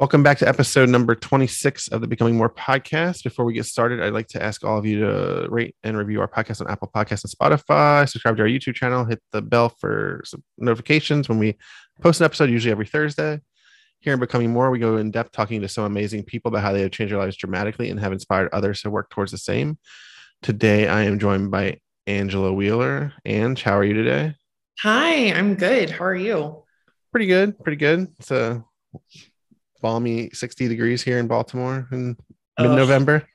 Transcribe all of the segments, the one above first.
Welcome back to episode number 26 of the Becoming More podcast. Before we get started, I'd like to ask all of you to rate and review our podcast on Apple Podcasts and Spotify. Subscribe to our YouTube channel, hit the bell for notifications when we post an episode, usually every Thursday. Here in Becoming More, we go in depth talking to some amazing people about how they have changed their lives dramatically and have inspired others to work towards the same. Today, I am joined by Angela Wheeler. Ange, how are you today? Hi, I'm good. How are you? Pretty good. Pretty good. It's a balmy 60 degrees here in Baltimore in mid November.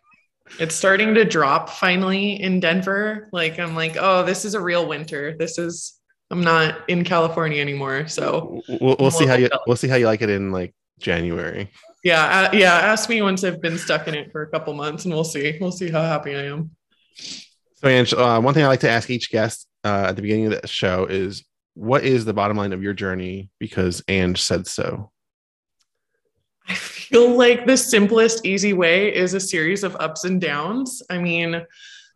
It's starting to drop finally in Denver. Like, I'm like, oh, this is a real winter. This is, I'm not in California anymore. So we'll, we'll see how you, we'll see how you like it in like January. Yeah. Uh, yeah. Ask me once I've been stuck in it for a couple months and we'll see. We'll see how happy I am. So, Ange, uh, one thing I like to ask each guest uh, at the beginning of the show is what is the bottom line of your journey because Ange said so? I feel like the simplest, easy way is a series of ups and downs. I mean,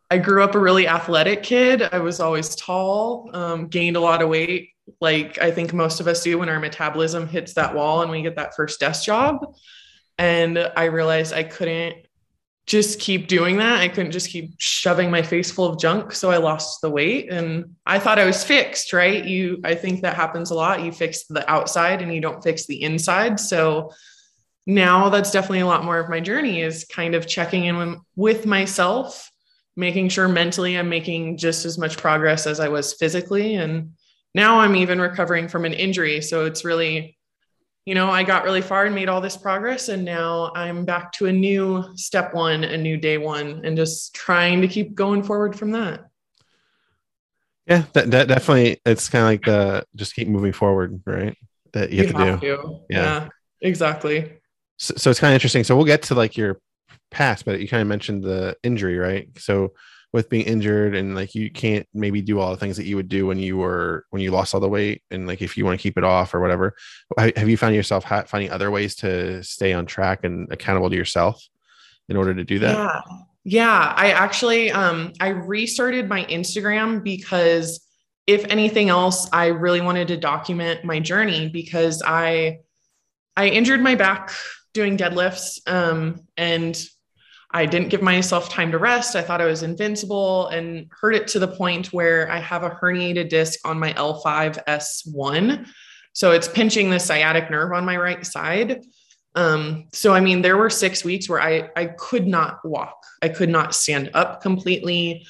I grew up a really athletic kid. I was always tall, um, gained a lot of weight, like I think most of us do when our metabolism hits that wall and we get that first desk job. And I realized I couldn't just keep doing that. I couldn't just keep shoving my face full of junk. So I lost the weight and I thought I was fixed, right? You, I think that happens a lot. You fix the outside and you don't fix the inside. So now that's definitely a lot more of my journey is kind of checking in with myself, making sure mentally I'm making just as much progress as I was physically. And now I'm even recovering from an injury. So it's really, you know, I got really far and made all this progress. And now I'm back to a new step one, a new day one, and just trying to keep going forward from that. Yeah, that, that definitely, it's kind of like the just keep moving forward, right? That you, you have, to have do. To. Yeah. yeah, exactly so, so it's kind of interesting. So we'll get to like your past, but you kind of mentioned the injury, right? So with being injured and like you can't maybe do all the things that you would do when you were when you lost all the weight and like if you want to keep it off or whatever have you found yourself finding other ways to stay on track and accountable to yourself in order to do that yeah yeah i actually um i restarted my instagram because if anything else i really wanted to document my journey because i i injured my back doing deadlifts um, and I didn't give myself time to rest. I thought I was invincible and hurt it to the point where I have a herniated disc on my L5S1. So it's pinching the sciatic nerve on my right side. Um, so I mean, there were six weeks where I I could not walk. I could not stand up completely.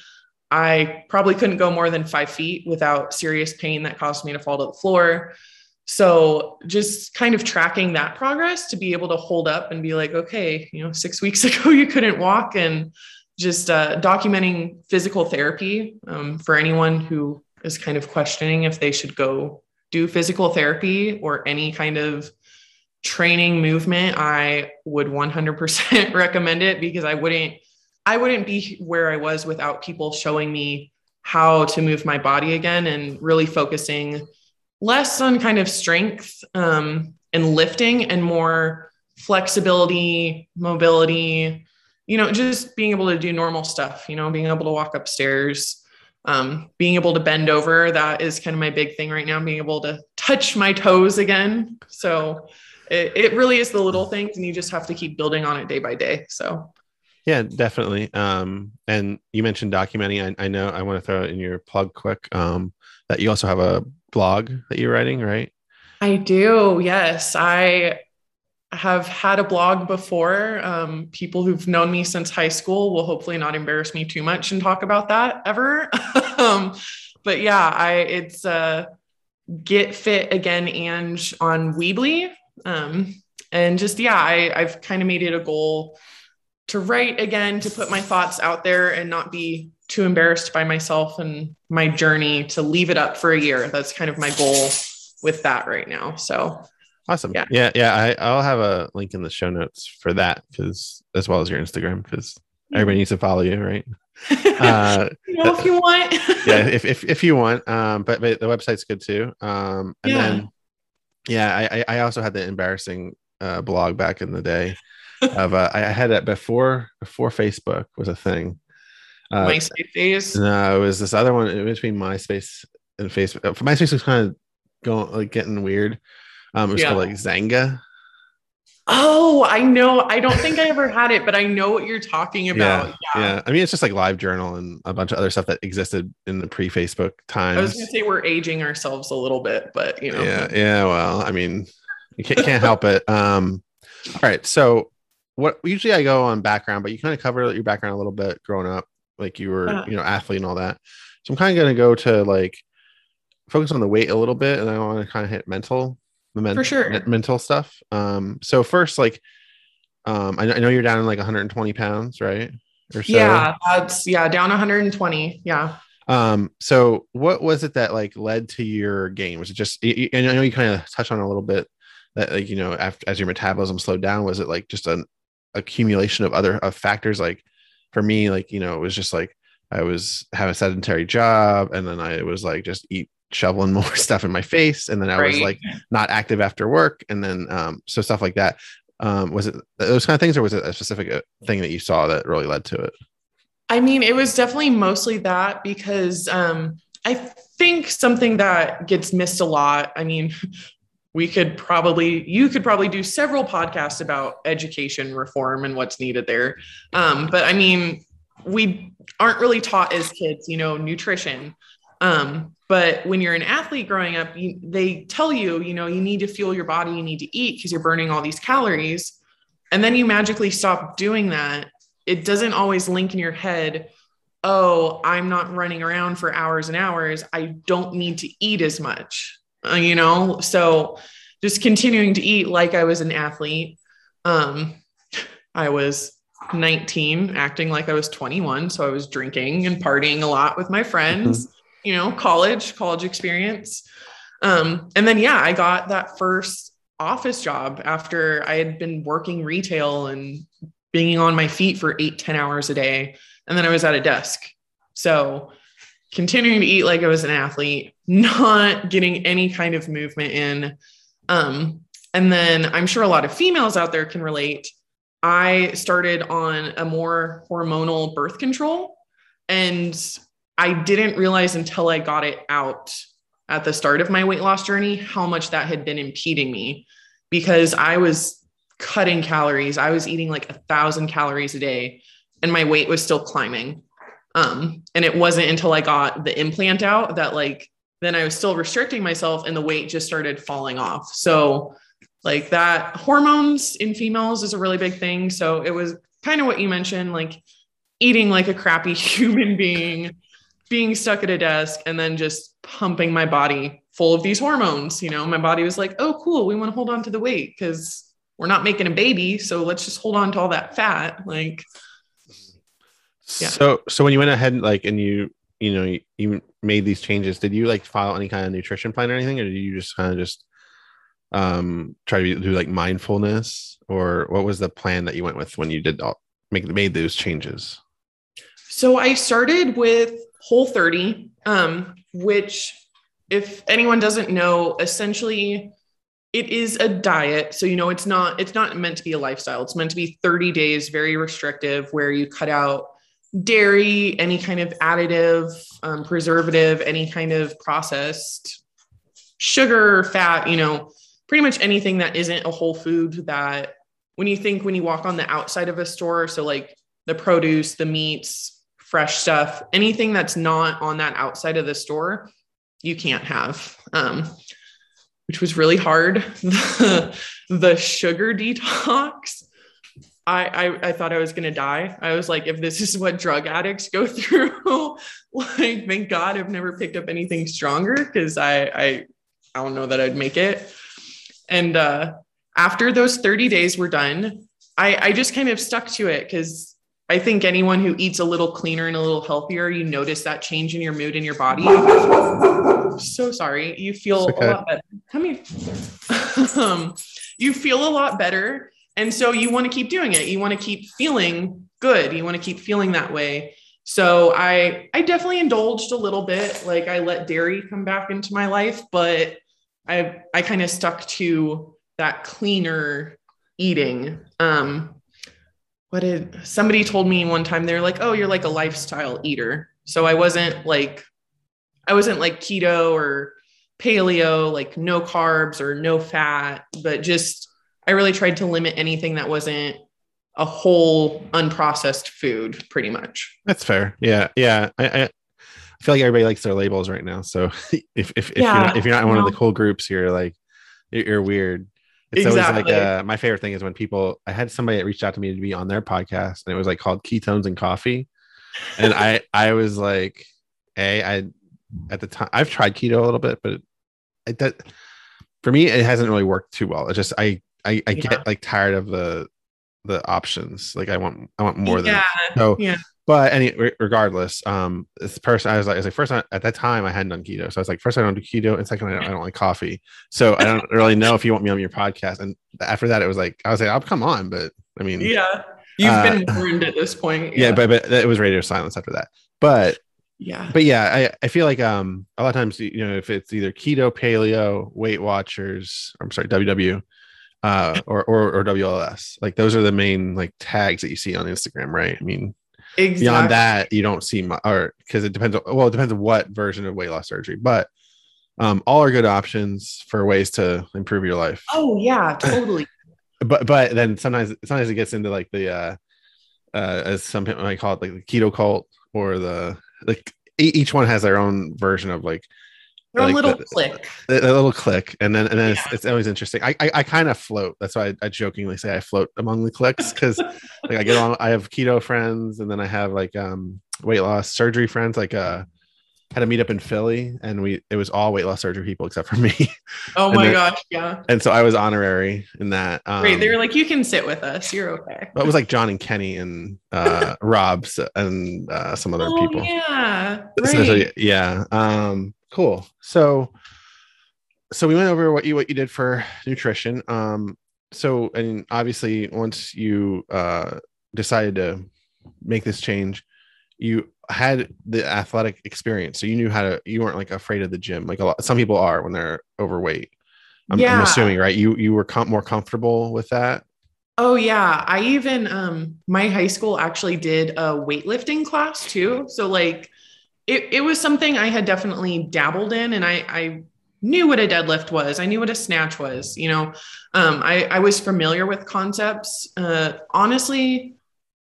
I probably couldn't go more than five feet without serious pain that caused me to fall to the floor. So just kind of tracking that progress to be able to hold up and be like, okay, you know, six weeks ago you couldn't walk, and just uh, documenting physical therapy um, for anyone who is kind of questioning if they should go do physical therapy or any kind of training movement i would 100% recommend it because i wouldn't i wouldn't be where i was without people showing me how to move my body again and really focusing less on kind of strength um, and lifting and more flexibility, mobility, you know, just being able to do normal stuff, you know, being able to walk upstairs, um, being able to bend over. That is kind of my big thing right now, being able to touch my toes again. So it, it really is the little things, and you just have to keep building on it day by day. So yeah, definitely. Um, and you mentioned documenting. I, I know I want to throw in your plug quick. Um, that you also have a blog that you're writing, right? I do. Yes. I have had a blog before. Um, people who've known me since high school will hopefully not embarrass me too much and talk about that ever. um, but yeah, I it's uh, get fit again, Ange on Weebly. Um, and just yeah, I, I've kind of made it a goal to write again, to put my thoughts out there and not be too embarrassed by myself and my journey to leave it up for a year. That's kind of my goal with that right now. So awesome. Yeah. Yeah. Yeah. I, I'll have a link in the show notes for that because as well as your Instagram, because everybody needs to follow you, right? Uh, you know, if you want. yeah. If, if, if you want, um, but, but the website's good too. Um, and yeah. then, yeah, I, I also had the embarrassing, uh, blog back in the day of, uh, I had it before, before Facebook was a thing. Uh, MySpace days? No, it was this other one in between MySpace and Facebook. Uh, MySpace was kind of going like getting weird. Um, it was yeah. called like Xanga. Oh, I know. I don't think I ever had it, but I know what you're talking about. Yeah, yeah. yeah. I mean, it's just like Live Journal and a bunch of other stuff that existed in the pre-Facebook times. I was gonna say we're aging ourselves a little bit, but you know. Yeah, yeah. Well, I mean, you can't, can't help it. Um, all right. So, what usually I go on background, but you kind of cover your background a little bit growing up, like you were, uh, you know, athlete and all that. So I'm kind of gonna go to like focus on the weight a little bit, and I want to kind of hit mental the men- for sure mental stuff. Um, so first, like, um, I, I know you're down in like 120 pounds, right? Or so. Yeah, that's yeah, down 120. Yeah. Um, so what was it that like led to your gain? Was it just? And I know you kind of touched on a little bit that like you know after as your metabolism slowed down, was it like just an accumulation of other of factors? Like for me, like you know, it was just like I was have a sedentary job, and then I was like just eat shoveling more stuff in my face and then i right. was like not active after work and then um, so stuff like that um, was it those kind of things or was it a specific uh, thing that you saw that really led to it i mean it was definitely mostly that because um, i think something that gets missed a lot i mean we could probably you could probably do several podcasts about education reform and what's needed there um, but i mean we aren't really taught as kids you know nutrition um, but when you're an athlete growing up, you, they tell you, you know, you need to fuel your body, you need to eat because you're burning all these calories. And then you magically stop doing that. It doesn't always link in your head, oh, I'm not running around for hours and hours. I don't need to eat as much, you know? So just continuing to eat like I was an athlete. Um, I was 19, acting like I was 21. So I was drinking and partying a lot with my friends. Mm-hmm you know, college, college experience. Um, and then, yeah, I got that first office job after I had been working retail and being on my feet for eight, 10 hours a day. And then I was at a desk. So continuing to eat like I was an athlete, not getting any kind of movement in. Um, and then I'm sure a lot of females out there can relate. I started on a more hormonal birth control and I didn't realize until I got it out at the start of my weight loss journey how much that had been impeding me because I was cutting calories. I was eating like a thousand calories a day and my weight was still climbing. Um, and it wasn't until I got the implant out that like then I was still restricting myself and the weight just started falling off. So like that hormones in females is a really big thing. So it was kind of what you mentioned, like eating like a crappy human being being stuck at a desk and then just pumping my body full of these hormones. You know, my body was like, oh, cool, we want to hold on to the weight because we're not making a baby. So let's just hold on to all that fat. Like, yeah. So, so when you went ahead, like, and you, you know, you, you made these changes, did you like follow any kind of nutrition plan or anything? Or did you just kind of just um try to do like mindfulness or what was the plan that you went with when you did all, make made those changes? So I started with Whole 30, um, which, if anyone doesn't know, essentially it is a diet. So you know it's not it's not meant to be a lifestyle. It's meant to be 30 days, very restrictive, where you cut out dairy, any kind of additive, um, preservative, any kind of processed sugar, fat. You know, pretty much anything that isn't a whole food that when you think when you walk on the outside of a store, so like the produce, the meats, fresh stuff, anything that's not on that outside of the store, you can't have. Um, which was really hard. the, sugar detox, I, I, I thought I was gonna die. I was like, if this is what drug addicts go through, like, thank God I've never picked up anything stronger because I, I I don't know that I'd make it. And uh, after those 30 days were done, I, I just kind of stuck to it because I think anyone who eats a little cleaner and a little healthier, you notice that change in your mood in your body. so sorry. You feel okay. a lot better. Come here. um, you feel a lot better. And so you want to keep doing it. You want to keep feeling good. You want to keep feeling that way. So I I definitely indulged a little bit. Like I let dairy come back into my life, but I I kind of stuck to that cleaner eating. Um, what did somebody told me one time they're like oh you're like a lifestyle eater so i wasn't like i wasn't like keto or paleo like no carbs or no fat but just I really tried to limit anything that wasn't a whole unprocessed food, pretty much. That's fair. Yeah, yeah. I, I, feel like everybody likes their labels right now. So if if, if yeah, you're not, if you're not in one of the cool groups, you're like you're, weird. It's exactly. always like uh, my favorite thing is when people. I had somebody that reached out to me to be on their podcast, and it was like called Ketones and Coffee, and I I was like, a I at the time I've tried keto a little bit, but it, that for me it hasn't really worked too well. It's just I I, I yeah. get like tired of the the options. Like I want I want more than so yeah. But any regardless, um, this person I was like, I was like first at that time I hadn't done keto, so I was like, first I don't do keto, and second I don't, I don't like coffee, so I don't really know if you want me on your podcast. And after that, it was like I was like, I'll come on, but I mean, yeah, you've uh, been warned at this point. Yeah. yeah, but but it was radio silence after that. But yeah, but yeah, I I feel like um a lot of times you know if it's either keto, paleo, Weight Watchers, I'm sorry, WW, uh, or, or or WLS. Like those are the main like tags that you see on Instagram, right? I mean, exactly. beyond that, you don't see my or because it depends. On, well, it depends on what version of weight loss surgery, but um, all are good options for ways to improve your life. Oh yeah, totally. but but then sometimes sometimes it gets into like the uh, uh, as some people might call it, like the keto cult or the like. Each one has their own version of like like little the, click. A little click. And then and then yeah. it's, it's, always interesting. I I, I kind of float. That's why I, I, jokingly say I float among the clicks because like I get on I have keto friends and then I have like um weight loss surgery friends like uh had a meet up in Philly and we it was all weight loss surgery people except for me. Oh my then, gosh, yeah. And so I was honorary in that. Um, Great. They were like, you can sit with us. You're okay. But it was like John and Kenny and uh Rob's and uh some other oh, people. Yeah. Right. So, yeah. Um cool. So so we went over what you what you did for nutrition. Um so and obviously once you uh decided to make this change, you had the athletic experience. So you knew how to you weren't like afraid of the gym. Like a lot some people are when they're overweight. I'm, yeah. I'm assuming, right? You you were com- more comfortable with that. Oh yeah, I even um my high school actually did a weightlifting class too. So like it, it was something I had definitely dabbled in and I, I knew what a deadlift was. I knew what a snatch was, you know, um, I, I was familiar with concepts. Uh, honestly,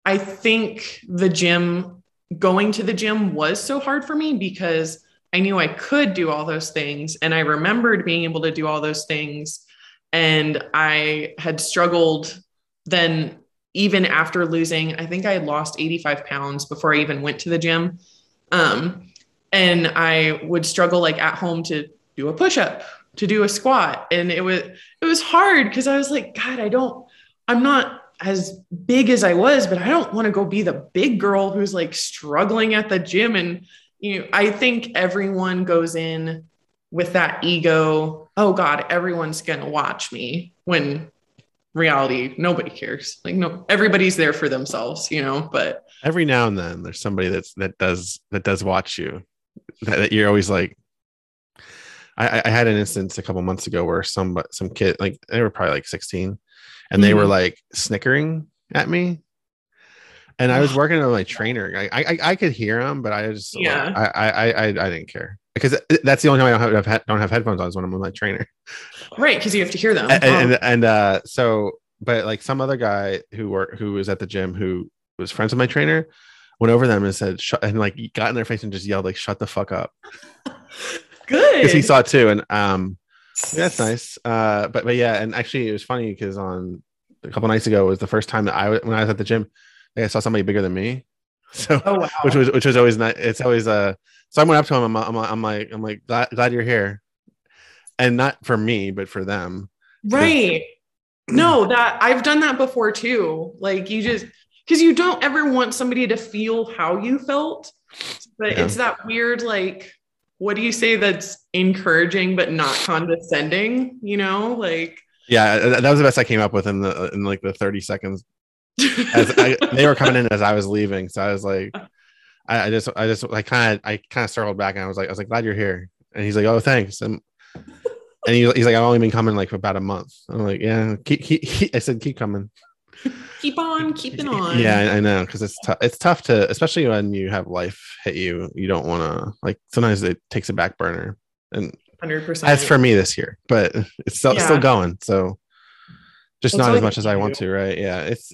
I think the gym, going to the gym was so hard for me because I knew I could do all those things. And I remembered being able to do all those things. And I had struggled then, even after losing, I think I had lost 85 pounds before I even went to the gym. Um, and I would struggle like at home to do a push up, to do a squat. And it was, it was hard because I was like, God, I don't, I'm not as big as I was, but I don't want to go be the big girl who's like struggling at the gym. And, you know, I think everyone goes in with that ego. Oh God, everyone's going to watch me when reality nobody cares like no everybody's there for themselves you know but every now and then there's somebody that's that does that does watch you that, that you're always like I, I had an instance a couple months ago where some some kid like they were probably like 16 and they mm-hmm. were like snickering at me and I was working with my trainer. I, I I could hear him, but I just yeah. I, I I I didn't care because that's the only time I don't have don't have headphones on is when I'm with my trainer. Right, because you have to hear them. And, and, and uh, so, but like some other guy who worked who was at the gym who was friends with my trainer went over them and said, Shut, and like got in their face and just yelled like, "Shut the fuck up." Good, because he saw it too, and um, yeah, that's nice. Uh, but but yeah, and actually it was funny because on a couple nights ago was the first time that I when I was at the gym, like, I saw somebody bigger than me. So, oh, wow. which was which was always not. It's always uh so I went up to him. I'm, I'm, I'm like, I'm like, glad, glad you're here, and not for me, but for them. Right. no, that I've done that before too. Like you just because you don't ever want somebody to feel how you felt, but yeah. it's that weird like, what do you say that's encouraging but not condescending? You know, like. Yeah, uh, that was the best I came up with in the in like the 30 seconds. As I, they were coming in as I was leaving, so I was like, I, I just I just I kind of I kind of circled back and I was like I was like glad you're here and he's like oh thanks and and he, he's like I've only been coming like for about a month I'm like yeah keep, keep, keep I said keep coming keep on keeping on yeah I, I know because it's tough it's tough to especially when you have life hit you you don't want to like sometimes it takes a back burner and 100% as for me this year but it's still yeah. still going so just That's not as much as I want do. to, right? Yeah, it's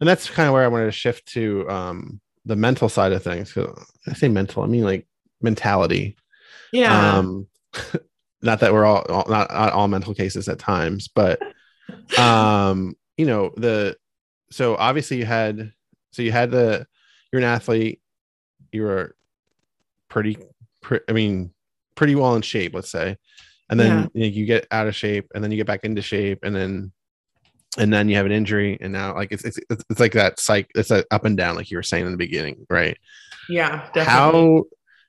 and that's kind of where I wanted to shift to um the mental side of things. 'Cause I say mental, I mean like mentality. Yeah. Um not that we're all, all not, not all mental cases at times, but um you know the so obviously you had so you had the you're an athlete you were pretty pre- i mean pretty well in shape let's say and then you, know, you get out of shape and then you get back into shape and then and then you have an injury and now like it's it's, it's like that psych it's like up and down like you were saying in the beginning right yeah. Definitely. how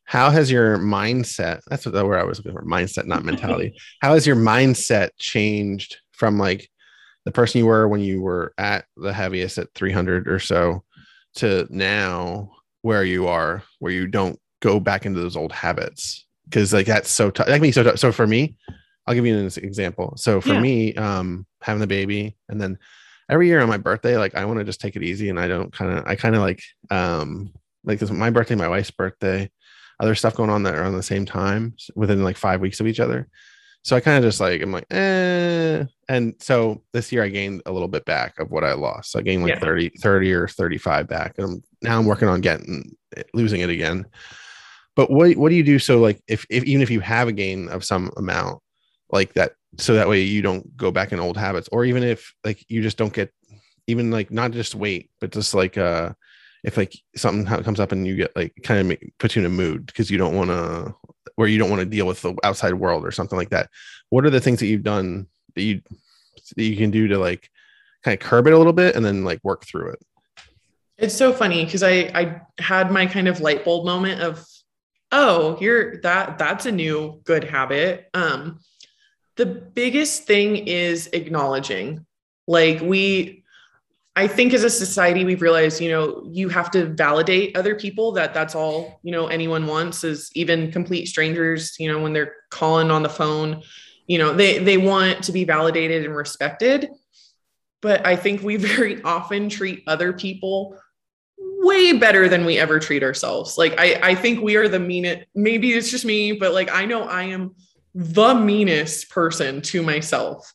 how has your mindset that's what word i was looking for mindset not mentality how has your mindset changed from like the person you were when you were at the heaviest at 300 or so to now where you are where you don't go back into those old habits. Because like that's so tough that can be so tough so for me i'll give you an example. So for Yeah. me um having the baby and then every year on my birthday like i want to just take it easy and i don't kind of i kind of like um like this my birthday my wife's birthday other stuff going on that are on the same time within like five weeks of each other so i kind of just like i'm like eh. and so this year i gained a little bit back of what i lost so i gained like Yeah. 30 30 or 35 back and I'm, now i'm working on getting losing it again but what what do you do so like if, if even if you have a gain of some amount like that so that way you don't go back in old habits or even if like you just don't get even like not just weight but just like uh if like something comes up and you get like kind of puts you in a mood because you don't want to where you don't want to deal with the outside world or something like that what are the things that you've done that you that you can do to like kind of curb it a little bit and then like work through it It's so funny because I I had my kind of light bulb moment of, oh, you're that that's a new good habit. Um, the biggest thing is acknowledging. Like we, I think as a society we've realized, you know, you have to validate other people. That that's all you know anyone wants is even complete strangers. You know, when they're calling on the phone, you know, they they want to be validated and respected. But I think we very often treat other people way better than we ever treat ourselves. Like I, I think we are the meanest. Maybe it's just me, but like I know I am the meanest person to myself.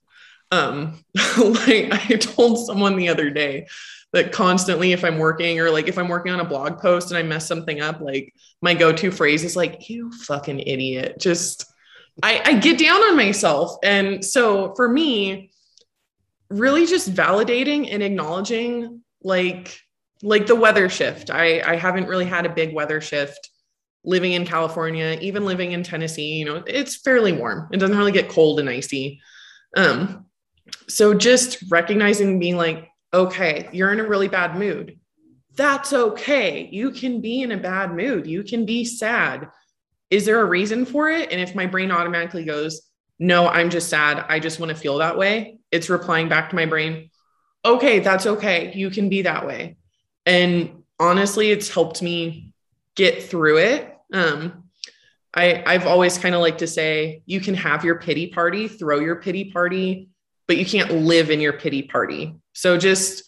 Um, like I told someone the other day that constantly, if I'm working or like if I'm working on a blog post and I mess something up, like my go-to phrase is like, "You fucking idiot." Just I, I get down on myself, and so for me, really just validating and acknowledging like like the weather shift. I I haven't really had a big weather shift living in California, even living in Tennessee, you know, it's fairly warm. It doesn't really get cold and icy. Um so just recognizing being like, okay, you're in a really bad mood. That's okay. You can be in a bad mood. You can be sad. Is there a reason for it? And if my brain automatically goes, no, I'm just sad. I just want to feel that way. It's replying back to my brain, okay, that's okay. You can be that way. And honestly, it's helped me get through it. Um, I, I've always kind of like to say you can have your pity party, throw your pity party, but you can't live in your pity party. So just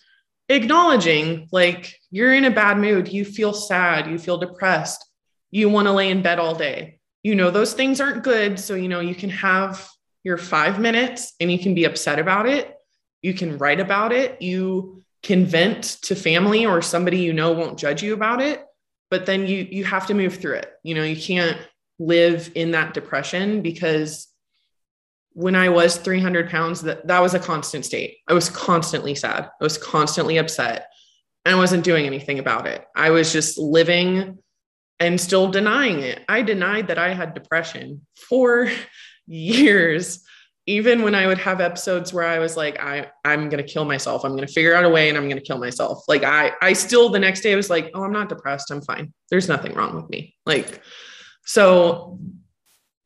acknowledging like you're in a bad mood, you feel sad, you feel depressed, you want to lay in bed all day. You know, those things aren't good. So, you know, you can have your five minutes and you can be upset about it. You can write about it. You can vent to family or somebody you know won't judge you about it. But then you you have to move through it. You know, you can't live in that depression because when I was 300 pounds, that, that was a constant state. I was constantly sad. I was constantly upset. And I wasn't doing anything about it. I was just living and still denying it. I denied that I had depression for years. Even when I would have episodes where I was like, I, I'm gonna kill myself. I'm gonna figure out a way and I'm gonna kill myself. Like I I still the next day I was like, oh, I'm not depressed. I'm fine. There's nothing wrong with me. Like, so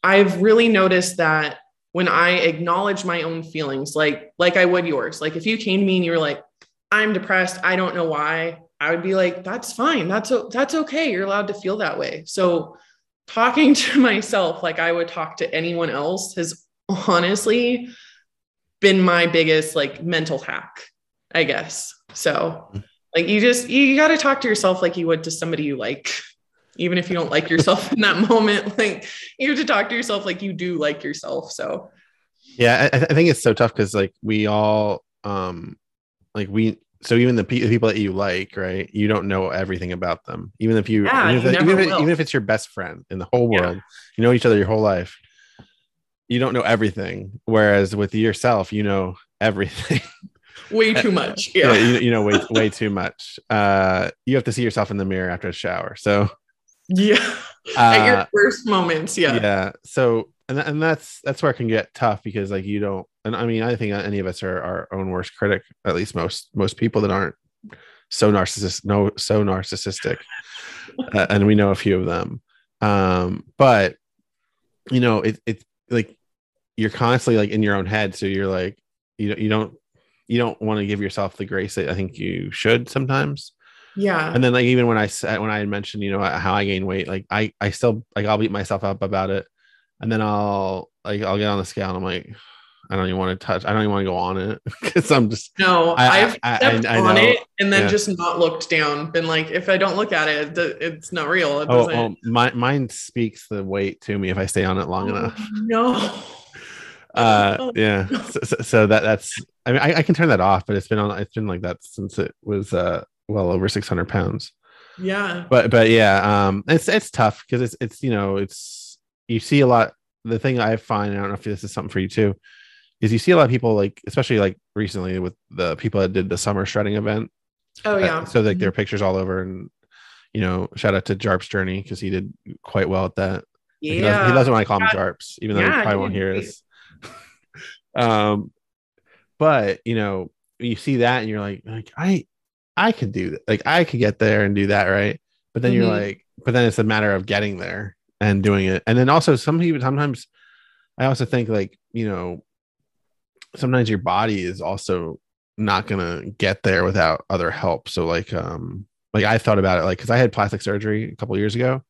I've really noticed that when I acknowledge my own feelings, like like I would yours. Like if you came to me and you were like, I'm depressed, I don't know why, I would be like, that's fine. That's that's okay. You're allowed to feel that way. So talking to myself like I would talk to anyone else has honestly been my biggest like mental hack, I guess. So mm. like you just you got to talk to yourself like you would to somebody you like even if you don't like yourself in that moment like you have to talk to yourself like you do like yourself so Yeah, I, I think it's so tough because like we all um like we so even the, pe- the people that you like right you don't know everything about them even if you, Yeah, even, if, you even, if, will. even if it's your best friend in the whole Yeah. world you know each other your whole life you don't know everything whereas with yourself you know everything Way too much. yeah, Yeah. you, you know way way too much uh you have to see yourself in the mirror after a shower so Yeah. At your uh, first moments. Yeah. yeah so and, and that's that's where it can get tough because like you don't and i mean i think any of us are our own worst critic at least most most people that aren't so narcissist no so narcissistic uh, and we know a few of them um but you know it, it's like you're constantly like in your own head so you're like you, don't- you don't you don't want to give yourself the grace that i think you should sometimes Yeah. and then like even when I said when I had mentioned you know how I gain weight, like I I still like I'll beat myself up about it, and then I'll like I'll get on the scale and I'm like I don't even want to touch I don't even want to go on it because I'm just No, I- I, have I- I- stepped I on it and then Yeah. just not looked down. Been like, if I don't look at it, it it's not real. It oh, oh my, mine speaks the weight to me if I stay on it long enough. No. Uh, yeah, so, so, so that that's I mean I, I can turn that off, but it's been on it's been like that since it was uh well over 600 pounds. Yeah. but but yeah um it's it's tough because it's it's you know it's you see a lot the thing i find i don't know if this is something for you too is you see a lot of people like especially like recently with the people that did the summer shredding event Oh uh, yeah. so like there are pictures all over and you know shout out to jarp's journey because he did quite well at that he, doesn't, Yeah. he doesn't want to call him Yeah. jarps even though Yeah, he probably won't hear us um but you know you see that and you're like like i i could do that like i could get there and do that right but then you're Mhm. like but then it's a matter of getting there and doing it and then also some people sometimes i also think like you know sometimes your body is also not gonna get there without other help so like um like i thought about it like because i had plastic surgery a couple years ago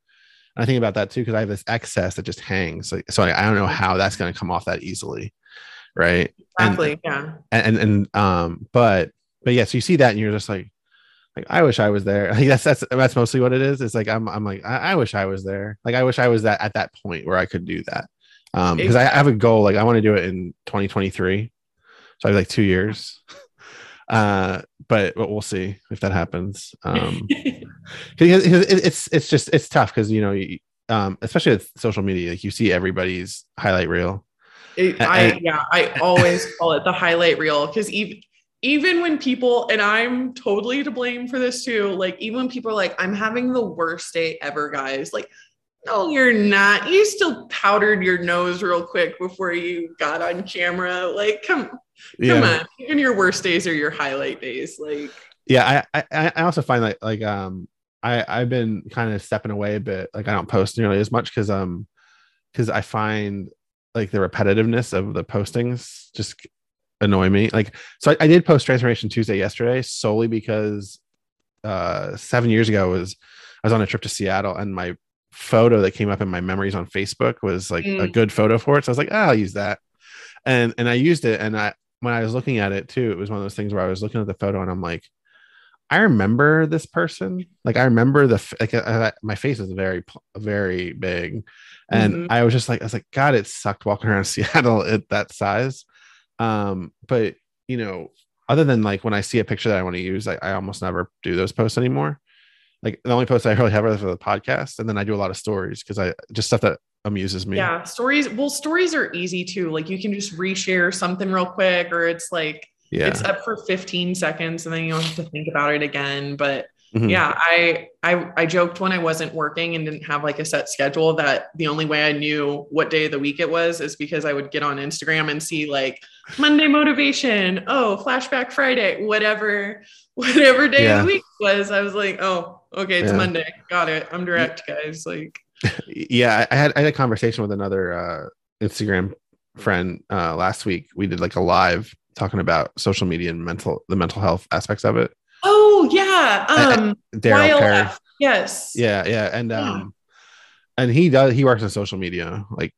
And I think about that too because I have this excess that just hangs. Like, so I, I don't know how that's going to come off that easily, right? And- Exactly. yeah. And, and and um, but but yeah, so you see that and you're just like, like I wish I was there. Like that's that's that's mostly what it is. It's like I'm I'm like I, I wish I was there. Like I wish I was that at that point where I could do that. Um, because I have a goal. Like I want to do it in 2023, so I have like two years. Uh, but but we'll see if that happens. Um, because because it- it's it's just it's tough because you know you, um especially with social media like you see everybody's highlight reel It- I- I yeah, I always call it the highlight reel because even even when people and I'm totally to blame for this too. Like even when people are like, "I'm having the worst day ever," guys. Like, no, you're not. You still powdered your nose real quick before you got on camera. Like, come yeah come on. Even your worst days are your highlight days. Like, yeah I, I i also find that like um i i've been kind of stepping away a bit like i don't post nearly as much because um because i find like the repetitiveness of the postings just annoy me like so I, I did post transformation tuesday yesterday solely because uh seven years ago was i was on a trip to seattle and my photo that came up in my memories on facebook was like a Mm. good photo for it so i was like ah, i'll use that and and i used it and i when i was looking at it too it was one of those things where i was looking at the photo and i'm like I remember this person. Like I remember the like uh, my face is very very big, and Mhm. I was just like I was like God, it sucked walking around Seattle at that size. Um, but you know, other than like when I see a picture that I want to use, I, I almost never do those posts anymore. Like the only posts I really have are for the podcast, and then I do a lot of stories because I just stuff that amuses me. yeah, stories. Well, stories are easy too. Like you can just reshare something real quick, or it's like yeah, it's up for 15 seconds and then you don't have to think about it again but Mhm. yeah I, I i joked when i wasn't working and didn't have like a set schedule that the only way i knew what day of the week it was is because i would get on instagram and see like monday motivation oh flashback friday whatever whatever day Yeah. of the week was i was like oh okay it's Yeah. monday got it i'm direct guys like yeah I I had I had a conversation with another uh Instagram friend uh last week. We did like a live talking about social media and mental the mental health aspects of it. Oh yeah um Daryl Perry. Yes Yeah, yeah. And Yeah. um and he does he works in social media, like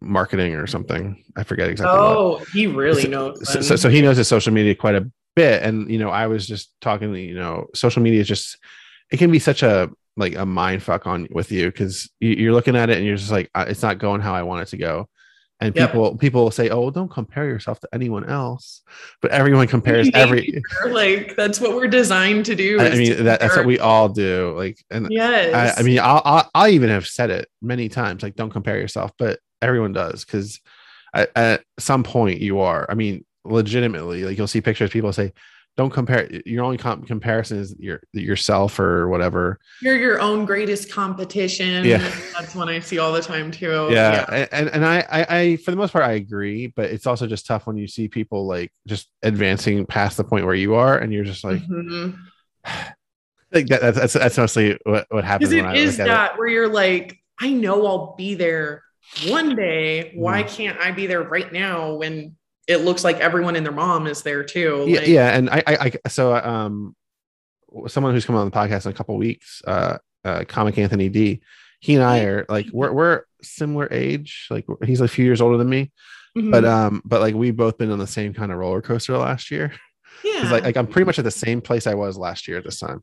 marketing or something. I forget exactly what. oh he really So- knows So, so, so he knows his social media quite a bit. And you know, I was just talking, you know, social media is just it can be such a like a mind fuck on with you because you, you're looking at it and you're just like it's not going how I want it to go. And Yep. people people will say, "Oh, don't compare yourself to anyone else," but everyone compares every. like that's what we're designed to do. I, I mean, that, that's what we all do. Like, and Yes. I, I mean, I'll, I'll, I even have said it many times, like, don't compare yourself, but everyone does because at, at some point you are. I mean, legitimately, like you'll see pictures, people say, don't compare. Your only com- comparison is your yourself or whatever. you're your own greatest competition. Yeah. That's one I see all the time too. yeah, a- and and I, I I for the most part I agree, but it's also just tough when you see people like just advancing past the point where you are, and you're just like, Mhm. like that, that's that's that's mostly what what happens it is look at it. that where you're like, I know I'll be there one day. Why can't I be there right now when it looks like everyone and their mom is there too? yeah, Like, yeah, and I, I, I, so um, someone who's coming on the podcast in a couple weeks, uh, uh, comic Anthony D. He and I are like we're we're similar age, like he's a few years older than me, mhm. but um, but like we've both been on the same kind of roller coaster last year. yeah. like like I'm pretty much at the same place I was last year at this time,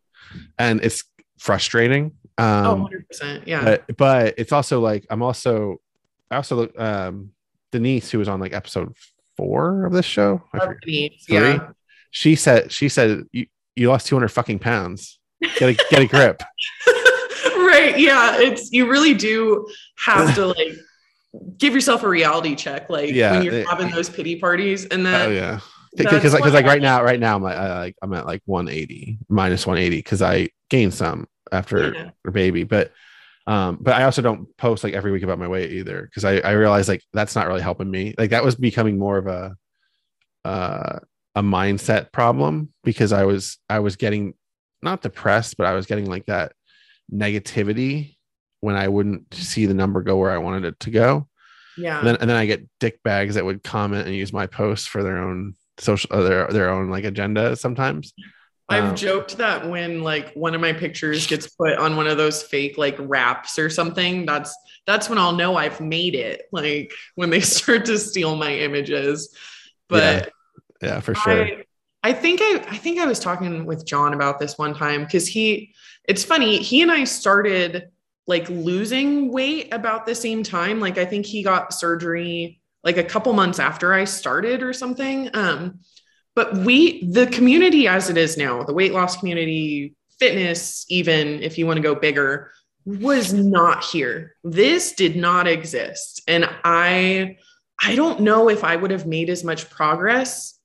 and it's frustrating. Um, oh, 100%. Yeah. but but it's also like I'm also I also look um Denise who was on like episode four of this show. Three. Yeah. She said she said you, you lost 200 fucking pounds. Get a get a grip. right. Yeah. It's, you really do have to like give yourself a reality check. Like Yeah, when you're they- having those pity parties and then oh yeah. Because like right now, right now I'm like, I, like I'm at like 180 minus 180 because I gained some after Yeah. baby, but um, but I also don't post like every week about my weight either because I I realize like that's not really helping me. Like that was becoming more of a uh a mindset problem because I was I was getting not depressed, but I was getting like that negativity when I wouldn't see the number go where I wanted it to go. yeah. And then and then I get dick bags that would comment and use my posts for their own social uh, their their own like agenda sometimes. I've Um, joked that when like one of my pictures gets put on one of those fake like wraps or something, that's that's when I'll know I've made it. Like when they start to steal my images. But yeah, for sure. I, I think I I think I was talking with John about this one time because he it's funny, he and I started like losing weight about the same time. Like I think he got surgery like a couple months after I started or something. Um, but we the community as it is now, the weight loss community, fitness, even if you want to go bigger, was not here. This did not exist. And I I don't know if I would have made as much progress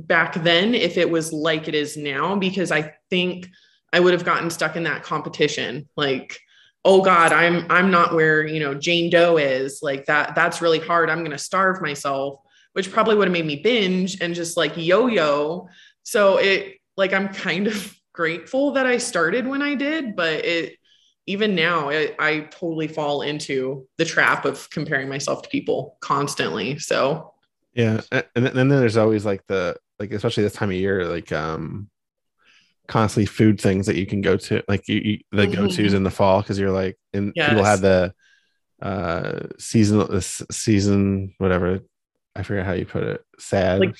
back then if it was like it is now because I think I would have gotten stuck in that competition like oh god I'm I'm not where you know Jane Doe is like that that's really hard I'm to starve myself which probably would have made me binge and just like yo-yo. So it like I'm kind of grateful that I started when I did but it even now it, I totally fall into the trap of comparing myself to people constantly so. Yeah, and then, and then there's always like the like especially this time of year like um constantly food things that you can go to like you, you the Mhm. go tos in the fall because you're like and people have the uh seasonal this season whatever I forget how you put it sad Like,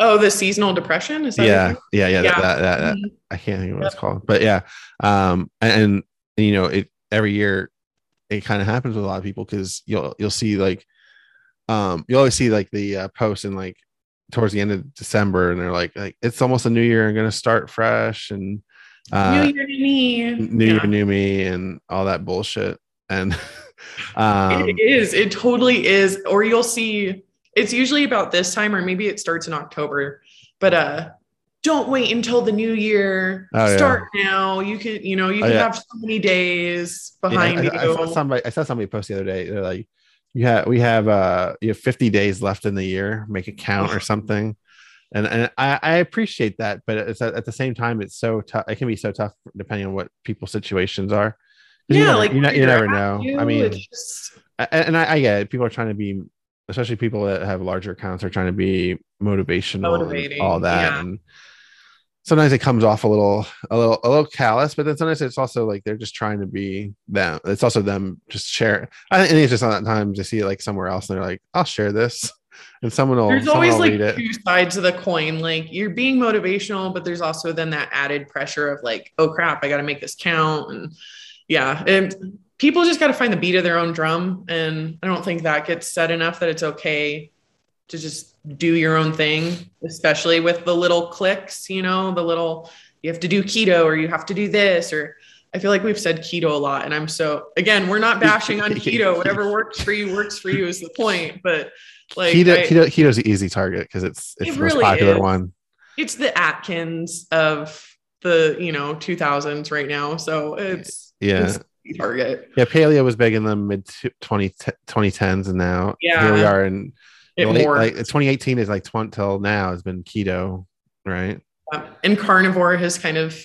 oh the seasonal depression is that yeah, yeah yeah Yeah. that, that, that, Mhm. I can't think of what it's called, but yeah. Um, and, and you know, it every year it kind of happens with a lot of people because you'll you'll see like, um, you always see like the uh, post in like towards the end of December, and they're like like it's almost a new year, I'm gonna start fresh, and uh, New year, new me. new Yeah. year, new me, and all that bullshit, and um, it is. It totally is. Or you'll see. It's usually about this time, or maybe it starts in October. But uh, don't wait until the new year. Oh, yeah. Start now. You could, you know, you Oh, can yeah. have so many days Yeah, behind I, you. I saw somebody I saw somebody post the other day. They're like, you have we have uh you have 50 days left in the year, make it count or something. And and I, I appreciate that, but it's at, at the same time, it's so tough. It can be so tough depending on what people's situations are. 'Cause you yeah, never, like you, ne- you never know. you, I mean, just- and I, I get it. People are trying to be, especially people that have larger accounts, are trying to be motivational, and all that. yeah. And sometimes it comes off a little, a little, a little callous, but then sometimes it's also like they're just trying to be them. It's also them just share. I think it's just sometimes they see it like somewhere else, and they're like, "I'll share this," and someone will, there's someone always will like two sides of the coin. Like you're being motivational, but there's also then that added pressure of like, oh crap, I got to make this count. And yeah, and people just got to find the beat of their own drum. And I don't think that gets said enough that it's okay to just do your own thing, especially with the little clicks, you know, the little, you have to do keto or you have to do this or I feel like we've said keto a lot. And I'm so, again, we're not bashing on keto. Whatever works for you works for you is the point. But like, keto, I, keto keto's the easy target because it's it's It the most popular is. one. it's the Atkins of the, you know, 2000s right now. So it's, Yeah. it's target. Yeah, paleo was big in the mid 20, 2010s, and now Yeah. here we are in late, like 2018 is like 20 till now has been keto, right? and carnivore has kind of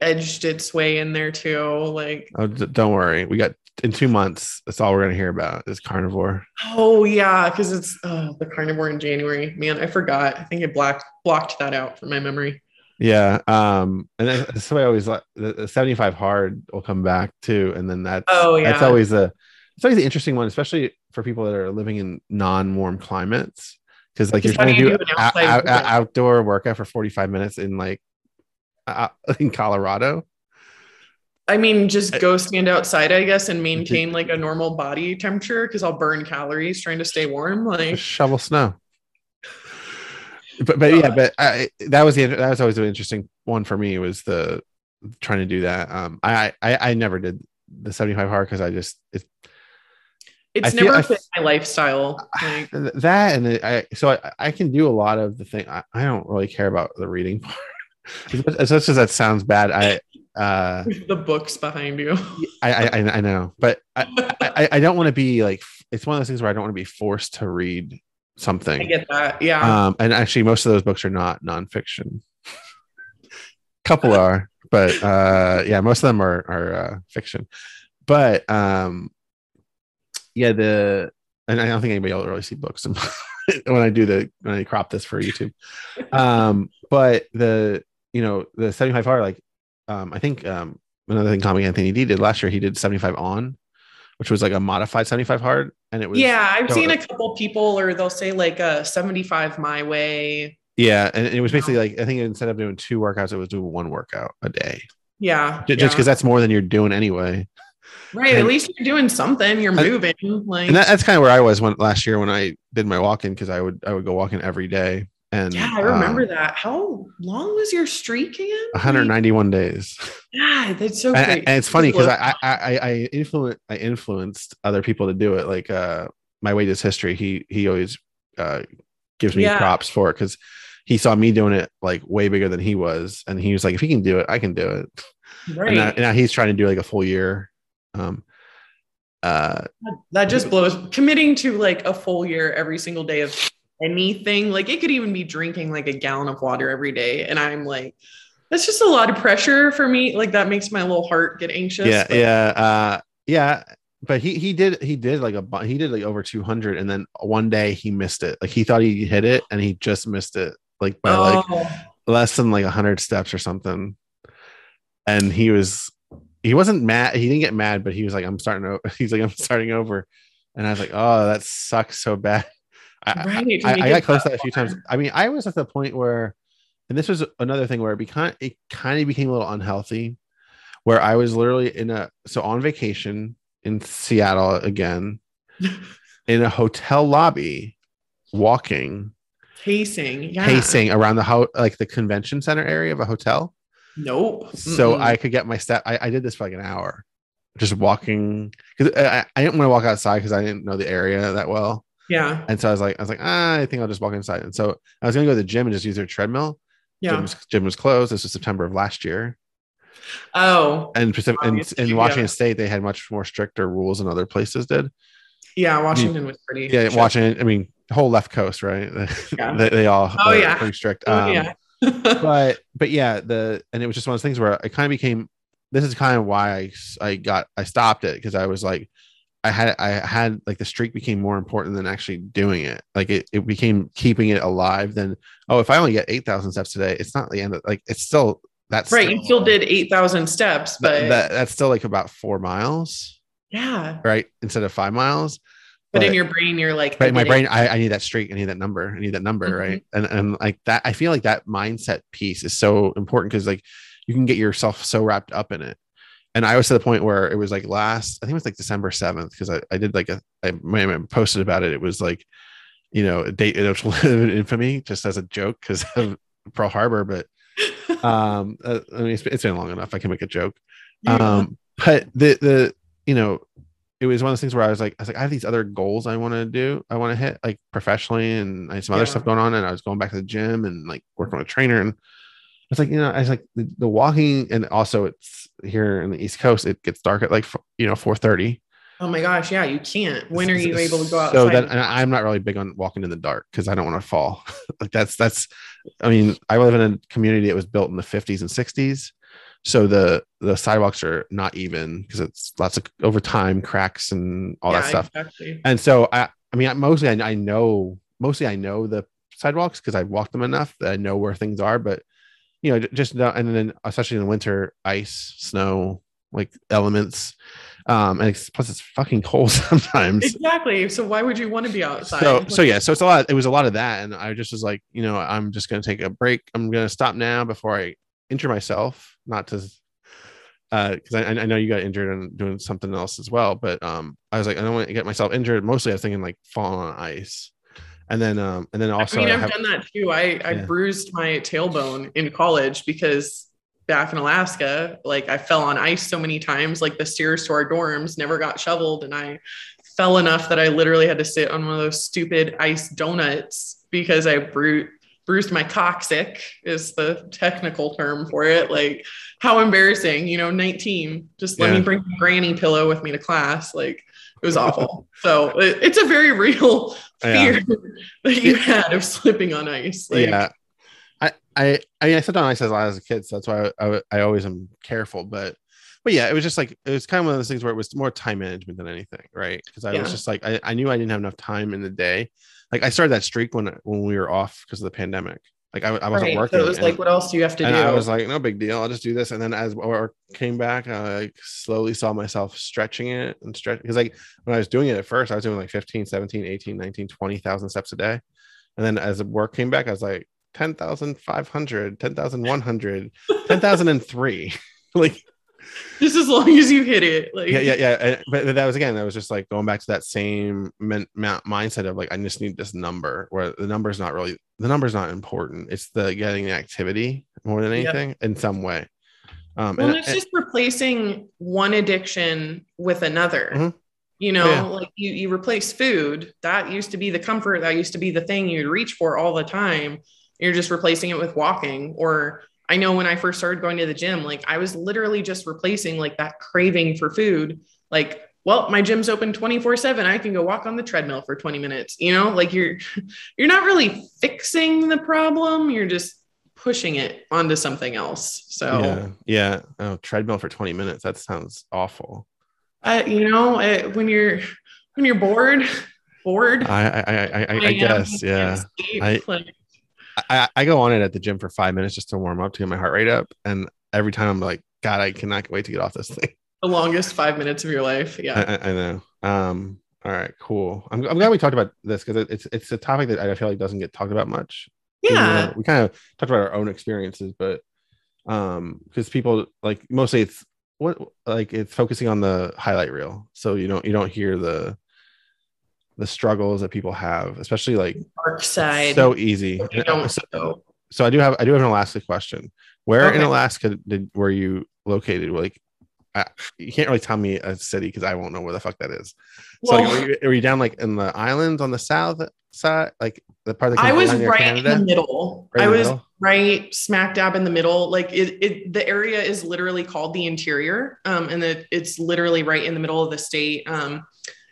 edged its way in there too. Like, Oh, d- don't worry, we got in two months. That's all we're gonna hear about is carnivore. oh yeah, because it's oh the carnivore in January. Man, I forgot. I think I blocked blocked that out from my memory. Yeah, um, and that- that's why I always like the, the 75 hard will come back too, and then that's Oh, that's always a it's always an interesting one, especially for people that are living in non-warm climates, because like you're trying to do do out- out- outdoor workout for 45 minutes in like uh, in Colorado. I mean, just go stand outside, I guess, and maintain like a normal body temperature because I'll burn calories trying to stay warm. Like, shovel snow. But but yeah, but I, that was the that was always an interesting one for me was the trying to do that. Um, I I, I never did the 75 hard because I just it, it's I feel- never I fit my lifestyle. Like, that and it, I so I, I can do a lot of the thing. I, I don't really care about the reading part. as, much- as much as that sounds bad, I uh the books behind you. I I, I- I know, but I I, I don't want to be like it's one of those things where I don't want to be forced to read something. I get that. Yeah. Um, and actually, most of those books are not nonfiction. A couple are, but uh, yeah, most of them are are uh, fiction. But um, yeah, the and I don't think anybody will really see books when I do the when I crop this for YouTube. Um, but the you know the seventy five hard like um, I think um, another thing Comic Anthony D did last year he did seventy five on, which was like a modified seventy five hard, and it was yeah, I've seen a couple people, or they'll say like a 75 my way. Yeah, and it was basically um, like I think instead of doing two workouts, it was doing one workout a day, Yeah. J- just because that's more than you're doing anyway. right. and- At least you're doing something. You're moving. Like, And that, that's kind of where I was when last year when I did my walk-in because I would I would go walking every day, and yeah, I remember um, that. How long was your streak again? 191 days. Yeah, that's so and, great. and it's funny because I I I I influenced I influenced other people to do it. Like uh, my wages history, he he always uh gives me Yeah. props for it because he saw me doing it like way bigger than he was, and he was like, if he can do it, I can do it. right. and now, and now he's trying to do like a full year um uh that just blows committing to like a full year every single day of anything. Like it could even be drinking like a gallon of water every day. And i'm like that's just a lot of pressure for me. Like that makes my little heart get anxious yeah but- yeah uh yeah. But he he did he did like a he did like over 200 and then one day he missed it. Like he thought he hit it and he just missed it like by like Oh, less than like 100 steps or something. And he was he wasn't mad he didn't get mad but he was like i'm starting to he's like i'm starting over. And i was like oh that sucks so bad I, I- right I, I got close to that a few times. I mean, I was at the point where, and this was another thing where it became it kind of became a little unhealthy, where I was literally in a so on vacation in Seattle again, in a hotel lobby, walking, pacing yeah pacing around the ho- like the convention center area of a hotel, nope so Mm-mm. I could get my step. I, I did this for like an hour, just walking because I, I didn't want to walk outside because I didn't know the area that well. Yeah And so I was like, I was like, ah, I think I'll just walk inside. And so I was gonna go to the gym and just use their treadmill. Gym yeah was, gym was closed. This was September of last year. oh And Pacific, in, in Washington yeah. State, they had much more stricter rules than other places did. yeah washington was pretty Yeah, strict. Washington. I mean, whole left coast, right? Yeah. they, they all Oh, are yeah. pretty strict. oh, Um, yeah but but yeah, the and it was just one of those things where it kind of became. This is kind of why I I got I stopped it because I was like, I had I had like the streak became more important than actually doing it. Like it it became keeping it alive. Than oh, if I only get eight thousand steps today, it's not the end of like it's still that's right you still did 8000 steps but that, that- that's still like about four miles, yeah right? Instead of five miles. but, in your brain you're like right, my brain, I, I need that streak. I need that number. I need that number, Mhm. right? And and like that, I feel like that mindset piece is so important because like you can get yourself so wrapped up in it. And I was to the point where it was like last, I think it was like December 7th, because I, I did like a, I, I posted about it. It was like, you know, a date which will live in infamy just as a joke because of Pearl Harbor. But um, uh, I mean, it's, it's been long enough. I can make a joke. Um, but the, the, you know, it was one of those things where I was like, I was like, I have these other goals I want to do, I want to hit like professionally, and I had some other stuff going on, and I was going back to the gym and like working with a trainer, and I was like, you know, it's like the, the walking, and also it's here in the East Coast, it gets dark at like you know four thirty. Oh my gosh, yeah, you can't. When are you able to go outside? So that I'm not really big on walking in the dark because I don't want to fall. like that's that's. I mean, I live in a community that was built in the 50s and 60s, so the the sidewalks are not even because it's lots of over time cracks and all that stuff. Exactly. And so I, I mean, mostly I, I know, mostly I know the sidewalks because I've walked them enough that I know where things are. But you know, just and then especially in the winter, ice, snow, like elements, um, and it's, plus it's fucking cold sometimes. Exactly. So why would you want to be outside? So, so yeah, so it's a lot. It was a lot of that, and I just was like, you know, I'm just gonna take a break. I'm gonna stop now before I injure myself. Not to, uh because I, I know you got injured and doing something else as well. But um, I was like, I don't want to get myself injured. Mostly, I was thinking like falling on ice, and then um, and then also I mean, I I've have- done that too. I, I Yeah. bruised my tailbone in college because back in Alaska, like I fell on ice so many times, like the stairs to our dorms never got shoveled. And I fell enough that I literally had to sit on one of those stupid ice donuts because I bru- bruised my coccyx is the technical term for it. Like how embarrassing, you know, 19, just let Yeah. me bring my granny pillow with me to class. Like it was awful. so it, it's a very real Yeah. fear that you had of slipping on ice. Like, yeah. I, I, I mean, I slept on ice a lot as a kid, so that's why I, I, I always am careful. But, but yeah, it was just like it was kind of one of those things where it was more time management than anything, right? Because I Yeah. was just like I, I knew I didn't have enough time in the day. Like I started that streak when when we were off because of the pandemic. Like I, I wasn't right. working. So it was and- like, what else do you have to and do? I was like, no big deal. I'll just do this. And then as work came back, I like slowly saw myself stretching it and stretch because like when I was doing it at first, I was doing like 15, 17, 18, 19, 20,000 steps a day. And then as the work came back, I was like 10,500, 10,100, 10,003. like, just as long as you hit it. Like, yeah, yeah, yeah. But, that was again, that was just like going back to that same mindset of like, I just need this number where the number is not really, the number is not important. It's the getting the activity more than Yep. anything in some way. Um, Well, and- it's and- just replacing one addiction with another. Mhm. You know, Yeah. like you, you replace food. That used to be the comfort. That used to be the thing you'd reach for all the time. You're just replacing it with walking. Or I know when I first started going to the gym, like I was literally just replacing like that craving for food. Like, well, my gym's open 24 seven. I can go walk on the treadmill for 20 minutes. You know, like you're, you're not really fixing the problem. You're just pushing it onto something else. So, Yeah, yeah. Oh, treadmill for 20 minutes. That sounds awful. uh, you know, uh, when you're when you're bored, bored. I I I, I, I guess, yeah. I- I, I go on it at the gym for five minutes just to warm up to get my heart rate up. And every time I'm like, God, I cannot wait to get off this thing. the longest five minutes of your life. Yeah. I, I know. Um, all right, cool. I'm, I'm glad we talked about this because it's it's a topic that I feel like doesn't get talked about much. Yeah. we kind of talked about our own experiences, but um, because people like mostly it's what like it's focusing on the highlight reel, so you don't you don't hear the the struggles that people have, especially like Dark side. so easy. So, so I do have I do have an Alaska question. Where in Alaska did were you located? Like, I, you can't really tell me a city because I won't know where the fuck that is. So, like, were, you, were you down like in the islands on the south side, like the part that I was right in the middle. Right I the was middle? right smack dab in the middle. Like it, it the area is literally called the interior. Um, and it, it's literally right in the middle of the state. Um,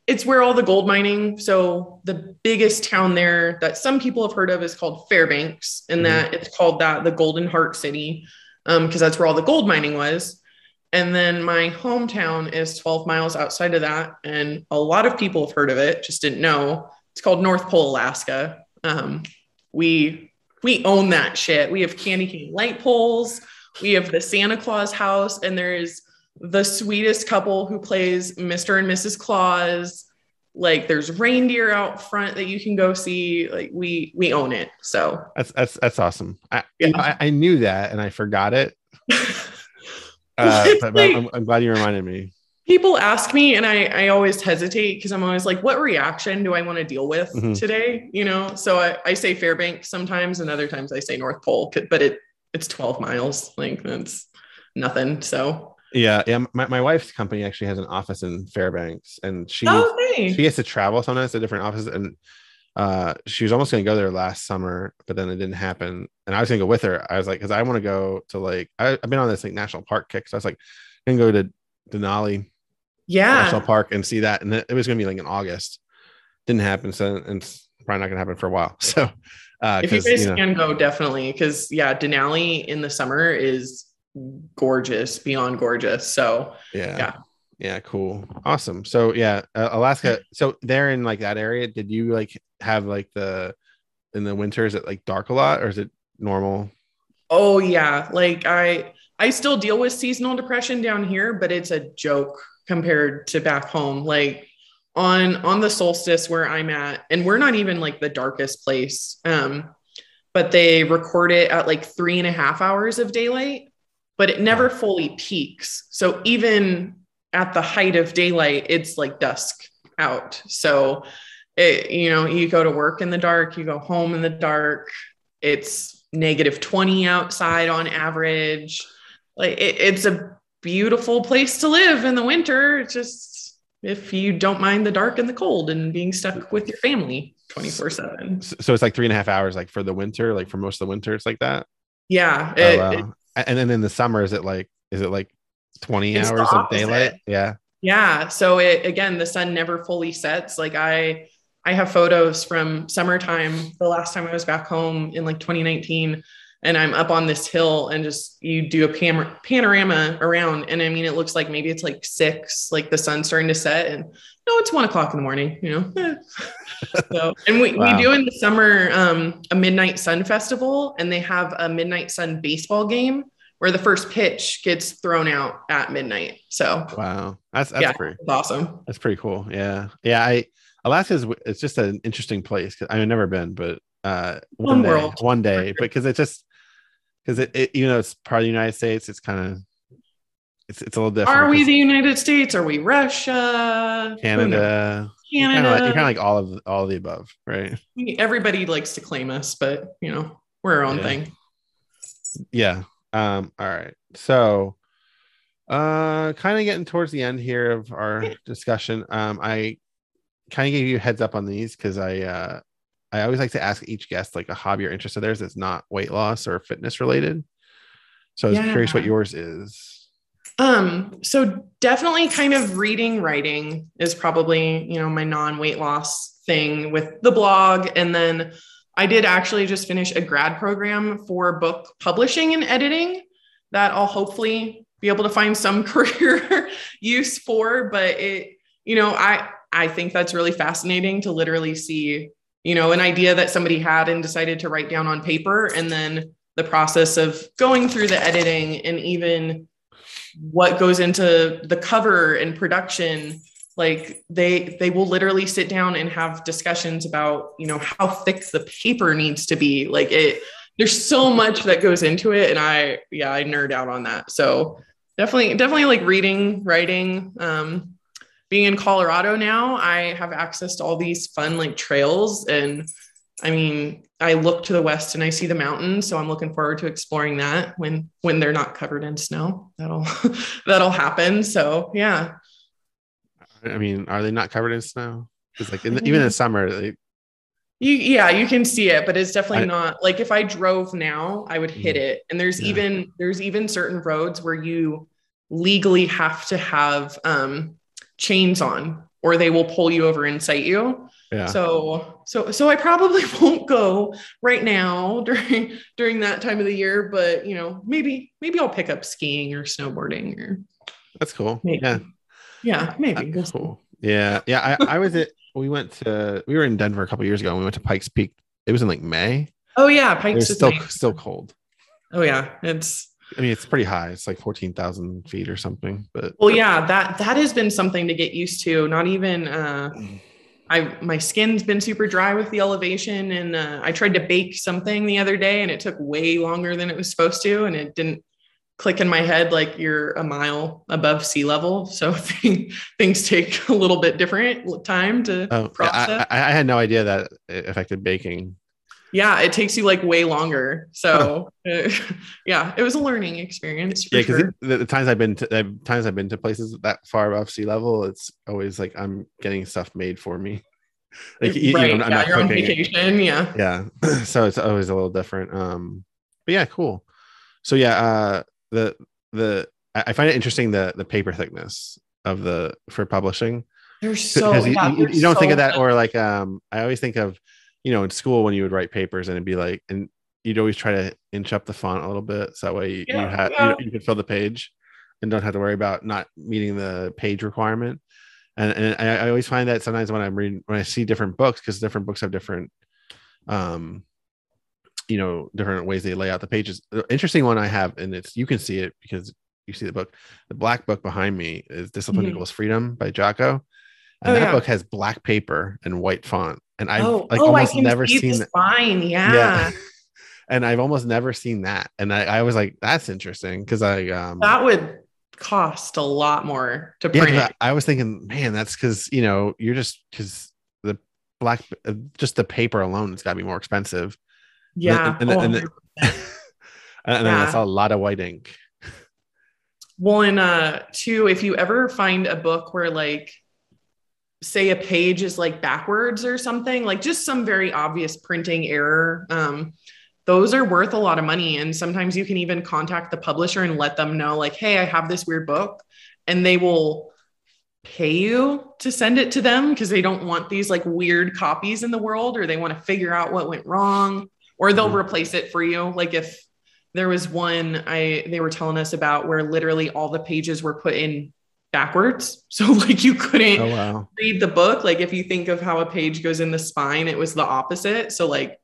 it's where all the gold mining. So the biggest town there that some people have heard of is called Fairbanks, and Mhm. that it's called that the Golden Heart City, um, because that's where all the gold mining was. And then my hometown is 12 miles outside of that, and a lot of people have heard of it, just didn't know. It's called North Pole, Alaska. Um, we we own that shit. We have candy cane light poles. We have the Santa Claus house, and there's the sweetest couple who plays Mr. and Mrs. Claus. Like there's reindeer out front that you can go see. Like we we own it. So That's that's that's awesome. I, Yeah. you know, I I knew that and I forgot it. Uh, but, but I'm, I'm glad you reminded me. people ask me and I, I always hesitate because I'm always like, what reaction do I want to deal with Mhm. today? You know, so I, I say Fairbanks sometimes and other times I say North Pole, but it it's 12 miles. Like that's nothing. So Yeah, yeah. My, my wife's company actually has an office in Fairbanks, and she okay. she has to travel sometimes to different offices. And uh, she was almost going to go there last summer, but then it didn't happen. And I was going to go with her. I was like, because I want to go to like I, I've been on this like national park kick, so I was like, I'm gonna go to Denali yeah, National. Park and see that. And it was going to be like in August. Didn't happen, so and it's probably not going to happen for a while. So, uh, If you guys you know, can go, definitely. Cause yeah, Denali in the summer is gorgeous, beyond gorgeous. So yeah. Yeah. Yeah, cool. Awesome. So yeah, uh, Alaska. So there in like that area, did you like have like the in the winter is it like dark a lot or is it normal? Oh yeah, like I I still deal with seasonal depression down here, but it's a joke compared to back home. Like on on the solstice where I'm at, and we're not even like the darkest place. Um, but they record it at like three and a half hours of daylight, but it never fully peaks. So even at the height of daylight, it's like dusk out. So it, you know, you go to work in the dark, you go home in the dark. It's negative 20 outside on average. Like it, it's a beautiful place to live in the winter. It's just if you don't mind the dark and the cold and being stuck with your family 24 7. So it's like three and a half hours like for the winter, like for most of the winter, it's like that. Yeah. Oh, it- wow. And then in the summer, is it like is it like 20 It's hours of daylight? Yeah. Yeah. So it again, the sun never fully sets. Like I I have photos from summertime, the last time I was back home in like 2019. And I'm up on this hill and just you do a pam- panorama around. And I mean, it looks like maybe it's like six, like the sun's starting to set. And no, it's one o'clock in the morning, you know. Eh. so and we, Wow. we do in the summer um, a midnight sun festival, and they have a midnight sun baseball game where the first pitch gets thrown out at midnight. So Wow. That's that's Yeah. pretty awesome. that's pretty cool. Yeah. Yeah. I Alaska's w- it's just an interesting place. 'cause I've never been, but uh one, One day, world. one day, because it just because it, it you know it's part of the United States, it's kind of it's it's a little different. Are we the United States? Are we Russia? Knows? Canada? You're kind Canada. of like, you're kind of like all of all of the above, right? Everybody likes to claim us, but you know, we're our own Yeah. thing. Yeah. Um, all right. So uh kind of getting towards the end here of our discussion. Um, I kind of gave you a heads up on these because I uh I always like to ask each guest like a hobby or interest of theirs that's not weight loss or fitness related. So I was curious what yours is. Um, so definitely kind of reading, writing is probably, you know, my non-weight loss thing with the blog. And then I did actually just finish a grad program for book publishing and editing that I'll hopefully be able to find some career use for. But it, you know, I I think that's really fascinating to literally see, you know, an idea that somebody had and decided to write down on paper and then the process of going through the editing and even what goes into the cover and production like they they will literally sit down and have discussions about you know how thick the paper needs to be. Like it there's so much that goes into it and i yeah i nerd out on that. So definitely definitely like reading writing um being in colorado now i have access to all these fun like trails and i mean i look to the west and i see the mountains so i'm looking forward to exploring that when when they're not covered in snow that'll that'll happen so yeah I mean, are they not covered in snow? Because like in the, even in the summer, they, You, yeah, you can see it, but it's definitely I- not like if I drove now, I would hit it. And there's Yeah. even there's even certain roads where you legally have to have um, chains on, or they will pull you over and cite you. Yeah. So so so I probably won't go right now during during that time of the year, but you know maybe maybe I'll pick up skiing or snowboarding or That's cool. maybe. Yeah. yeah maybe. That's cool. Yeah. Yeah. I, I was at, we went to, we were in Denver a couple years ago and we went to Pikes Peak. It was in like May. Oh yeah, Pikes still, nice. still cold. Oh yeah, it's I mean, it's pretty high. It's like 14,000 feet or something, but Well, yeah, that that has been something to get used to. Not even uh I my skin's been super dry with the elevation and uh, I tried to bake something the other day and it took way longer than it was supposed to and it didn't click in my head like you're a mile above sea level. So things take a little bit different time to oh, process. I, I, had no idea that it affected baking. Yeah, it takes you like way longer. So uh, yeah, it was a learning experience. yeah, because sure. the, the, times I've been to the times I've been to places that far above sea level, it's always like I'm getting stuff made for me. Like right. you know, I'm yeah, not you're on vacation. It. Yeah. Yeah. so it's always a little different. Um, but yeah, cool. So yeah, uh the the I find it interesting the the paper thickness of the for publishing. They're so you, yeah, you, you, don't so think of that or like um I always think of you know in school when you would write papers and it'd be like and you'd always try to inch up the font a little bit so that way you, yeah, you had yeah. you, you could fill the page and don't have to worry about not meeting the page requirement. And, and I, I always find that sometimes when I'm reading when I see different books because different books have different um you know different ways they lay out the pages the interesting one i have and it's you can see it because you see the book the black book behind me is discipline mm-hmm. equals freedom by jocko and oh, that yeah. book has black paper and white font and i've oh, like oh, almost never see seen that fine yeah, yeah. and i've almost never seen that and i, I was like that's interesting because i um that would cost a lot more to print yeah, I, was thinking man that's because you know you're just because the black uh, just the paper alone it's got to be more expensive yeah. And, and, oh, and, and then yeah. I saw a lot of white ink. Well, and uh, two, if you ever find a book where like, say a page is like backwards or something, like just some very obvious printing error, um, those are worth a lot of money. And sometimes you can even contact the publisher and let them know, like, hey, I have this weird book, and they will pay you to send it to them because they don't want these like weird copies in the world or they want to figure out what went wrong or they'll mm-hmm. replace it for you. Like if there was one I they were telling us about where literally all the pages were put in backwards. So like you couldn't oh, wow. read the book. Like if you think of how a page goes in the spine, it was the opposite. So like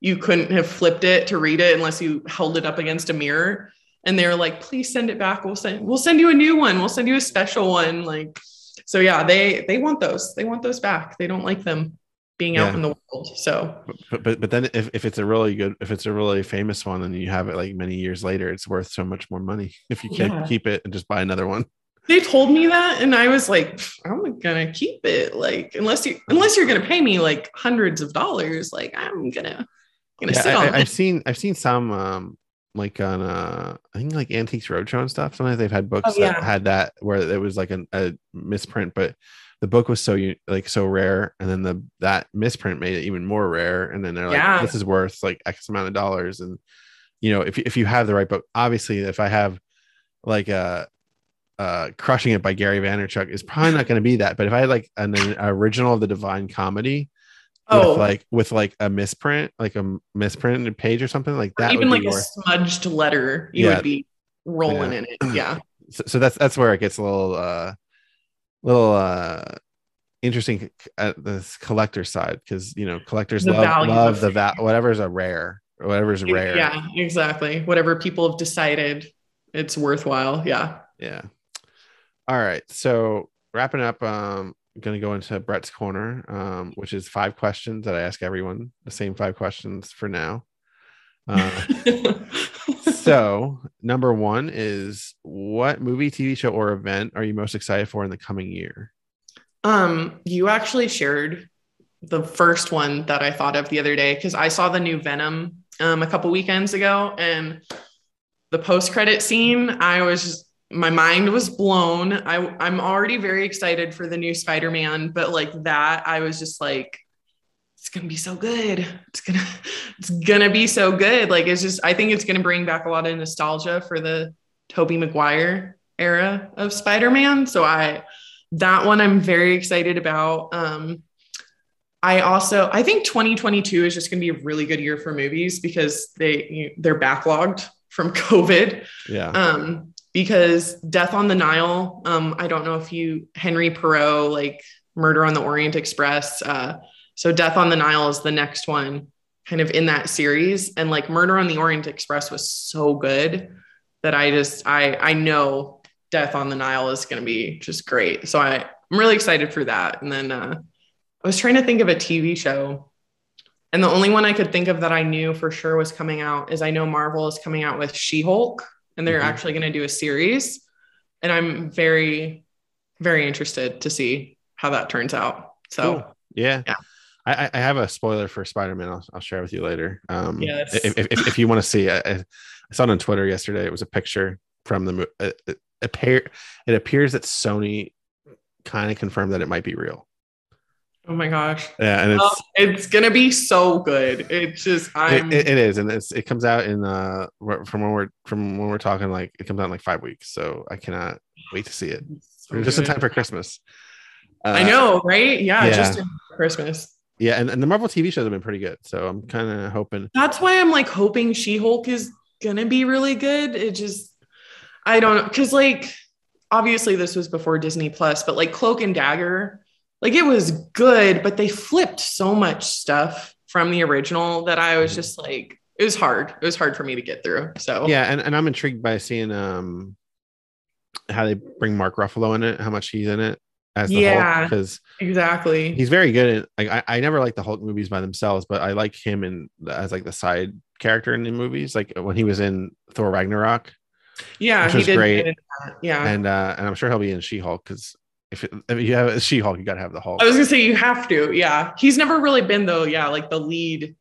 you couldn't have flipped it to read it unless you held it up against a mirror. And they were like, please send it back. We'll send we'll send you a new one. We'll send you a special one. Like so yeah, they they want those. They want those back. They don't like them being yeah. out in the world. So, but, but but then if, if it's a really good, if it's a really famous one, and you have it like many years later, it's worth so much more money if you can't yeah. keep it and just buy another one. They told me that, and I was like, I'm gonna keep it. Like unless you unless you're gonna pay me like hundreds of dollars, like I'm gonna gonna yeah, sit I, on. I, have seen I've seen some um like on uh I think like Antiques Roadshow and stuff. Sometimes they've had books oh, yeah. that had that where it was like an, a misprint, but the book was so like so rare and then the that misprint made it even more rare and then they're like yeah. this is worth like x amount of dollars and you know if, if you have the right book obviously if i have like a uh crushing it by gary vaynerchuk is probably not going to be that but if i had like an, an original of the divine comedy oh. with like with like a misprint like a misprinted page or something like that even like a smudged letter you yeah. would be rolling yeah. in it yeah so, so that's that's where it gets a little uh little uh interesting at this collector side because you know collectors the love love the va- whatever's a rare or whatever's rare yeah exactly whatever people have decided it's worthwhile yeah yeah all right so wrapping up um I'm gonna go into brett's corner um which is five questions that i ask everyone the same five questions for now uh, so, number one is what movie, TV show, or event are you most excited for in the coming year? Um, you actually shared the first one that I thought of the other day because I saw the new Venom um, a couple weekends ago, and the post-credit scene, I was just my mind was blown. I I'm already very excited for the new Spider-Man, but like that, I was just like it's gonna be so good. It's gonna it's gonna be so good. Like it's just I think it's gonna bring back a lot of nostalgia for the Tobey Maguire era of Spider-Man. So I that one I'm very excited about. Um I also I think 2022 is just going to be a really good year for movies because they they're backlogged from COVID. Yeah. Um because Death on the Nile, um I don't know if you Henry Poirot like Murder on the Orient Express uh so Death on the Nile is the next one kind of in that series. And like Murder on the Orient Express was so good that I just I I know Death on the Nile is gonna be just great. So I, I'm really excited for that. And then uh I was trying to think of a TV show. And the only one I could think of that I knew for sure was coming out is I know Marvel is coming out with She-Hulk and they're Mhm. actually going to do a series. And I'm very, very interested to see how that turns out. So, Cool. Yeah. Yeah. I, I- have a spoiler for Spider-Man. I'll, I'll share with you later. Um, Yes. if, if, if, you want to see, I, I saw it on Twitter yesterday. It was a picture from the movie. It, it, appear, it appears that Sony kind of confirmed that it might be real. Oh my gosh. Yeah, and it's Oh, it's going to be so good. It's just, I'm, it, it, is, and it's it comes out in uh from when we're from when we're talking like it comes out in like five weeks. So I cannot wait to see it. so just in time for Christmas. Uh, I know, right? Yeah, yeah. just in Christmas. Yeah, and, and the Marvel TV shows have been pretty good. So I'm kind of hoping. That's why I'm like hoping She Hulk is gonna be really good. It just, I don't know, because like obviously this was before Disney Plus, but like Cloak and Dagger, like it was good, but they flipped so much stuff from the original that I was just like, it was hard. It was hard for me to get through. So Yeah, and, and I'm intrigued by seeing um how they bring Mark Ruffalo in it, how much he's in it as the Yeah. Hulk because exactly. he's very good at like I, I never like the Hulk movies by themselves, but I like him in as like the side character in the movies, like when he was in Thor Ragnarok. yeah, which he was did great. good in that. Yeah. and uh and I'm sure he'll be in She-Hulk because if, it, if you have a She-Hulk, you gotta have the Hulk. I was gonna say you have to. Yeah. He's never really been though, yeah, like the lead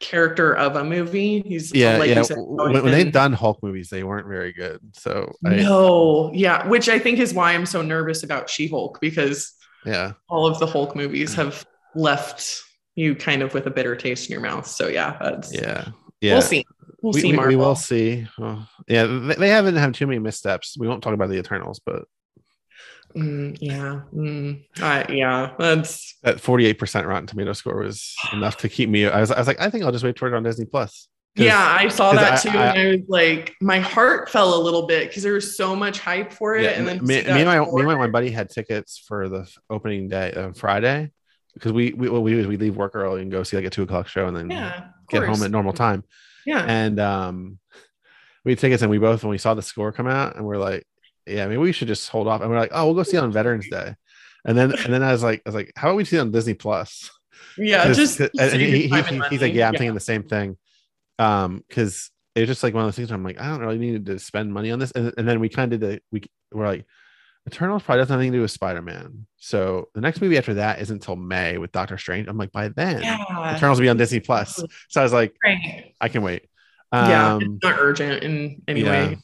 character of a movie. He's yeah, like yeah. said, When, when they've done Hulk movies, they weren't very good. So I, No, yeah, which I think is why I'm so nervous about She-Hulk because yeah, all of the Hulk movies have left you kind of with a bitter taste in your mouth. So yeah, that's yeah, yeah. we'll see. We'll we, see. We, we will see. Well, yeah, they, they haven't had too many missteps. We won't talk about the Eternals, but Mm, yeah, mm, uh, yeah. That's that 48% Rotten Tomato score was enough to keep me. I was, I was like, I think I'll just wait for it on Disney Plus. yeah. I saw that I- too, I- and I was like, my heart fell a little bit because there was so much hype for it, Yeah, and then me, me and my me and my buddy had tickets for the opening day on Friday because we we what we do is we leave work early and go see like a two o'clock show and then yeah, get course. home at normal time. yeah. And um, we had tickets and we both when we saw the score come out and we're like, yeah, I mean, we should just hold off. And we're like, oh, we'll go see it on Veterans Day. And then and then I was like, I was like, how about we see it on Disney Plus? Yeah, 'Cause- just 'cause- and save he, he, he- he's like, yeah, I'm thinking the same thing. Um, because it was just like one of those things. Where I'm like, I don't really need to spend money on this. And, and then we kind of did the we were like, Eternals probably doesn't have anything to do with Spider Man. So the next movie after that isn't until May with Doctor Strange. I'm like, by then, Yeah, Eternals will be on Disney Plus. So I was like, right. I can wait. yeah, Um, it's not urgent in any yeah. way.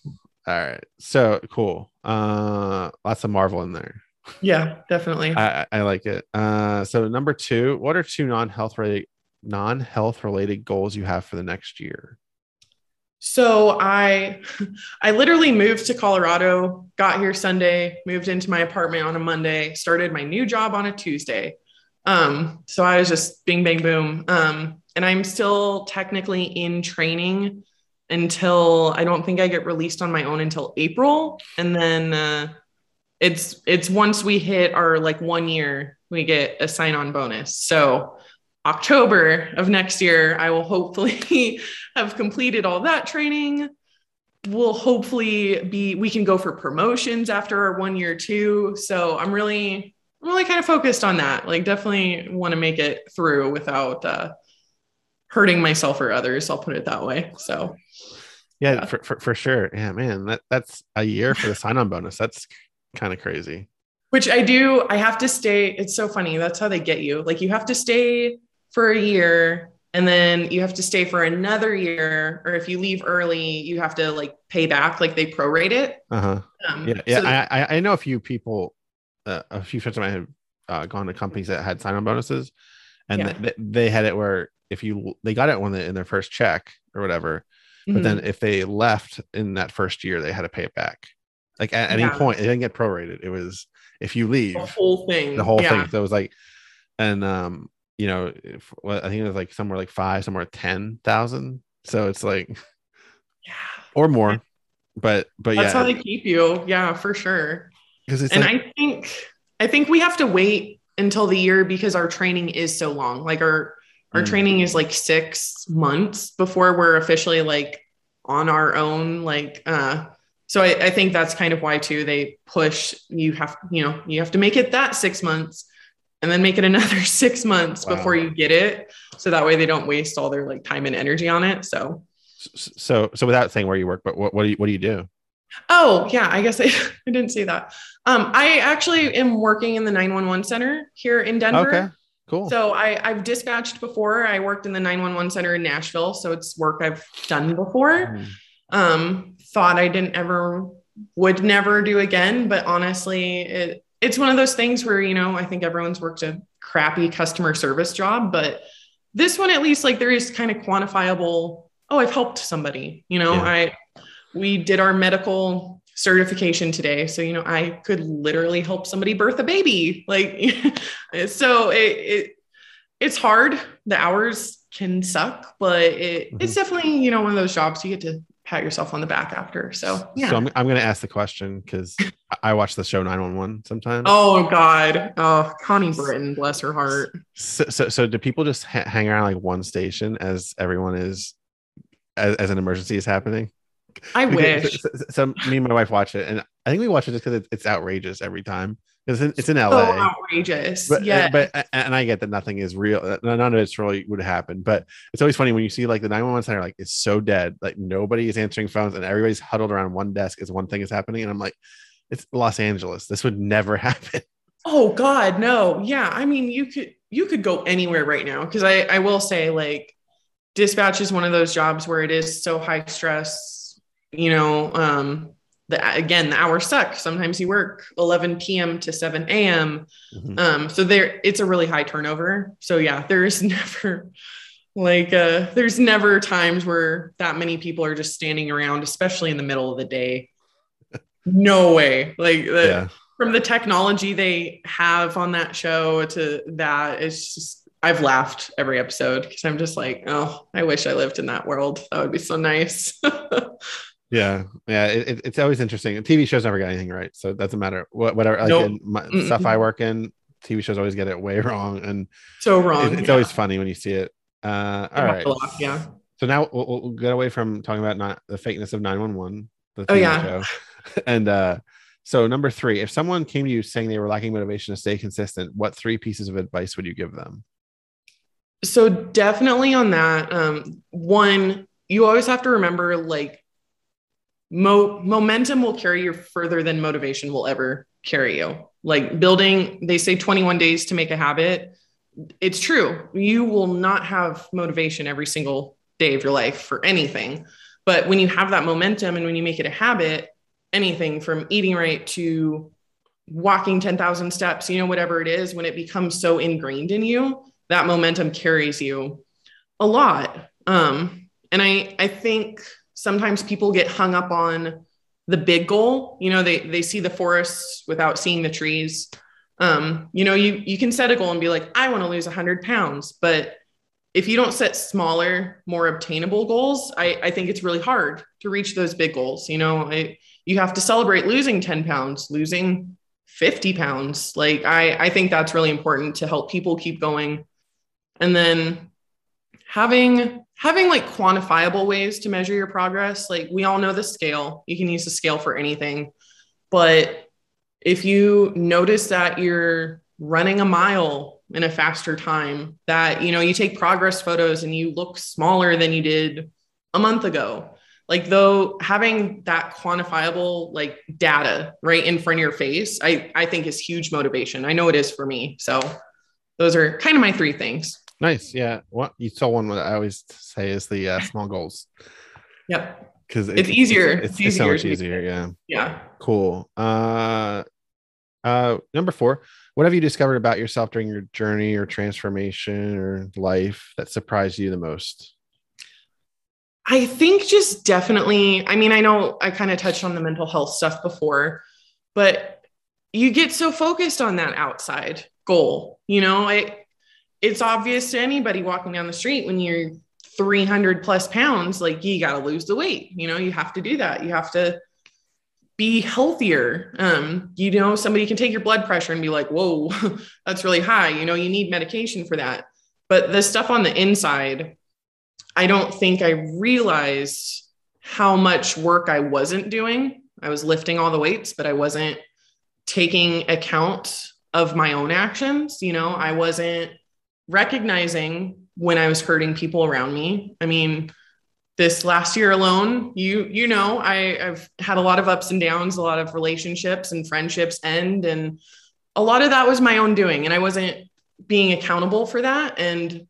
All right. So cool. Uh, lots of Marvel in there. Yeah, definitely. I, I like it. Uh, so number two, what are two non-health related non-health related goals you have for the next year? So I I literally moved to Colorado, got here Sunday, moved into my apartment on a Monday, started my new job on a Tuesday. Um, so I was just bing bang boom. Um, and I'm still technically in training until I don't think I get released on my own until April. And then uh it's it's once we hit our like one year, we get a sign-on bonus. So October of next year, I will hopefully have completed all that training. We'll hopefully be, we can go for promotions after our one year too. So I'm really, I'm really kind of focused on that. Like, definitely want to make it through without uh, hurting myself or others. I'll put it that way. So, Yeah, Yeah. For, for for sure. Yeah, man, that that's a year for the sign-on bonus. That's kind of crazy. which I do, I have to stay. It's so funny. That's how they get you. Like, you have to stay for a year and then you have to stay for another year. Or if you leave early, you have to like pay back, like they prorate it. Uh huh. Um, Yeah, yeah. so- I, I I know a few people, uh, a few friends of mine have uh, gone to companies that had sign-on bonuses, and Yeah. they, they had it where if you they got it when they in their first check or whatever, but mhm. then if they left in that first year, they had to pay it back. Like at any point, it didn't get prorated. It was if you leave the whole thing. the whole yeah. thing. So it was like, and um, you know, if, well, I think it was like somewhere like five, somewhere ten thousand. So it's like Yeah. or more, but but yeah, That's yeah, how they keep you. Yeah, for sure. because it's and like, I think I think we have to wait until the year because our training is so long. Like our our Mm. training is like six months before we're officially like on our own. Like uh so I, I think that's kind of why too they push you have you know you have to make it that six months and then make it another six months Wow. before you get it so that way they don't waste all their like time and energy on it so so so without saying where you work, but what what do you what do you do? Oh, yeah, I guess I, I didn't say that. Um, I actually am working in the 911 center here in Denver. Okay. Cool. So I, I've dispatched before. I worked in the 911 center in Nashville. So it's work I've done before. Mm. Um, thought I didn't ever would never do again. But honestly, it it's one of those things where, you know, I think everyone's worked a crappy customer service job, but this one at least like there is kind of quantifiable, oh, I've helped somebody. You know, Yeah. I we did our medical certification today. So, you know, I could literally help somebody birth a baby. Like, so it, it it's hard. The hours can suck, but it, it's mm-hmm. definitely, you know, one of those jobs you get to pat yourself on the back after. So, yeah. So I'm, I'm going to ask the question because I watch the show 911 sometimes. oh, God. Oh, Connie Britton, bless her heart. So, so, so do people just ha- hang around like one station as everyone is, as, as an emergency is happening? I wish. So, so- so me and my wife watch it, and I think we watch it just because it's outrageous every time. It's in, it's in So LA. outrageous. but uh, yeah. but and I get that nothing is real. uh, None of it's really would happen. But it's always funny when you see like the 911 center, like it's so dead, like nobody is answering phones and everybody's huddled around one desk as one thing is happening. And I'm like, it's Los Angeles. This would never happen. Oh God, no. Yeah. I mean, you could you could go anywhere right now. Cause I, I will say like dispatch is one of those jobs where it is so high stress, you know, um, the again, the hours suck. Sometimes you work 11 p.m. to 7 a.m. Mhm. Um, so there it's a really high turnover. So yeah, there's never like uh there's never times where that many people are just standing around, especially in the middle of the day. No way. Like the, Yeah. from the technology they have on that show to that it's just I've laughed every episode because I'm just like, oh, I wish I lived in that world. That would be so nice. Yeah. Yeah. It, it- it's always interesting. TV shows never get anything right. So it doesn't matter what, whatever, like Nope. in my, stuff I work in, TV shows always get it way wrong. And so wrong. it- it's yeah. always funny when you see it. Uh, all right. yeah. So now we'll, we'll get away from talking about not the fakeness of 911, the Oh, yeah. show. and uh, so number three, if someone came to you saying they were lacking motivation to stay consistent, what three pieces of advice would you give them? So definitely on that. Um, one, you always have to remember like mo- momentum will carry you further than motivation will ever carry you. Like building, they say 21 days to make a habit. It's true. You will not have motivation every single day of your life for anything. But when you have that momentum and when you make it a habit, anything from eating right to walking 10,000 steps, you know, whatever it is, when it becomes so ingrained in you, that momentum carries you a lot. Um, and I, I think sometimes people get hung up on the big goal. You know, they, they see the forests without seeing the trees. Um, you know, you, you can set a goal and be like, I want to lose hundred pounds, but if you don't set smaller, more obtainable goals, I, I think it's really hard to reach those big goals. You know, I, you have to celebrate losing 10 pounds, losing 50 pounds. Like I, I think that's really important to help people keep going. And then having having like quantifiable ways to measure your progress. Like we all know the scale. You can use the scale for anything. But if you notice that you're running a mile in a faster time, that you know, you take progress photos and you look smaller than you did a month ago like though having that quantifiable like data right in front of your face i i think is huge motivation i know it is for me so those are kind of my three things Nice. Yeah. What you saw one that I always say is the uh, small goals yep because It's easier. It's, It's it's so much easier. Yeah. yeah Cool. Uh, uh, number four, what have you discovered about yourself during your journey or transformation or life that surprised you the most? i think just definitely i mean i know i kind of touched on the mental health stuff before but you get so focused on that outside goal you know it it's obvious to anybody walking down the street when you're 300 plus pounds like you got to lose the weight you know you have to do that. You have to be healthier. Um you know somebody can take your blood pressure and be like whoa that's really high you know you need medication for that. But the stuff on the inside i don't think i realized how much work i wasn't doing. I was lifting all the weights but i wasn't taking account of my own actions you know? I wasn't recognizing when I was hurting people around me. I mean, this last year alone, you you know, I, I've had a lot of ups and downs, a lot of relationships and friendships end, and a lot of that was my own doing, and I wasn't being accountable for that, and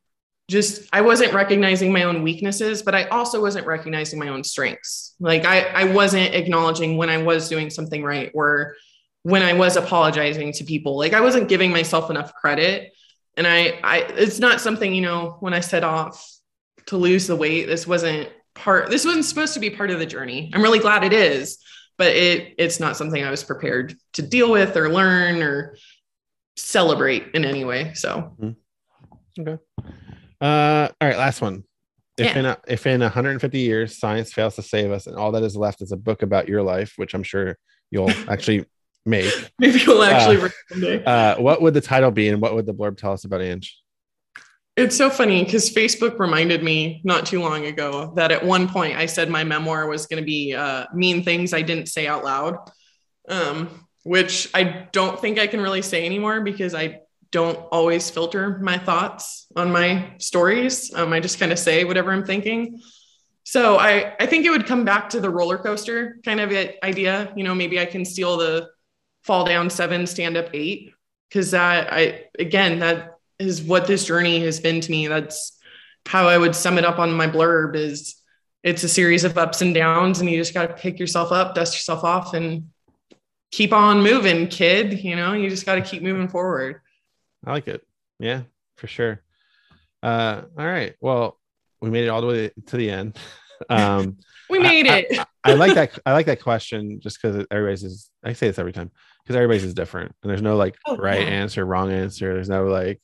just I wasn't recognizing my own weaknesses, but I also wasn't recognizing my own strengths. Like I I wasn't acknowledging when I was doing something right or when I was apologizing to people. Like I wasn't giving myself enough credit. And I I it's not something, you know, when I set off to lose the weight, this wasn't part this wasn't supposed to be part of the journey. I'm really glad it is, but it it's not something I was prepared to deal with or learn or celebrate in any way. So mm-hmm. okay. Uh, all right, last one. If yeah. in a, if in 150 years science fails to save us and all that is left is a book about your life, which I'm sure you'll actually make. Maybe you'll actually uh, uh, what would the title be and what would the blurb tell us about Ang? It's so funny because Facebook reminded me not too long ago that at one point I said my memoir was going to be uh, mean things I didn't say out loud, um, which I don't think I can really say anymore because I don't always filter my thoughts on my stories. Um, I just kind of say whatever I'm thinking. So I, I think it would come back to the roller coaster kind of idea. You know, maybe I can steal the fall down seven, stand up eight, because that I again that is what this journey has been to me. That's how I would sum it up on my blurb. Is it's a series of ups and downs, and you just got to pick yourself up, dust yourself off, and keep on moving, kid. You know, you just got to keep moving forward. I like it. Yeah, for sure. Uh, all right. Well, we made it all the way to the end. Um, we made I, it. I, I, like that. I like that question just because everybody's is. I say this every time because everybody's is different, and there's no like oh, right yeah. answer, wrong answer. There's no like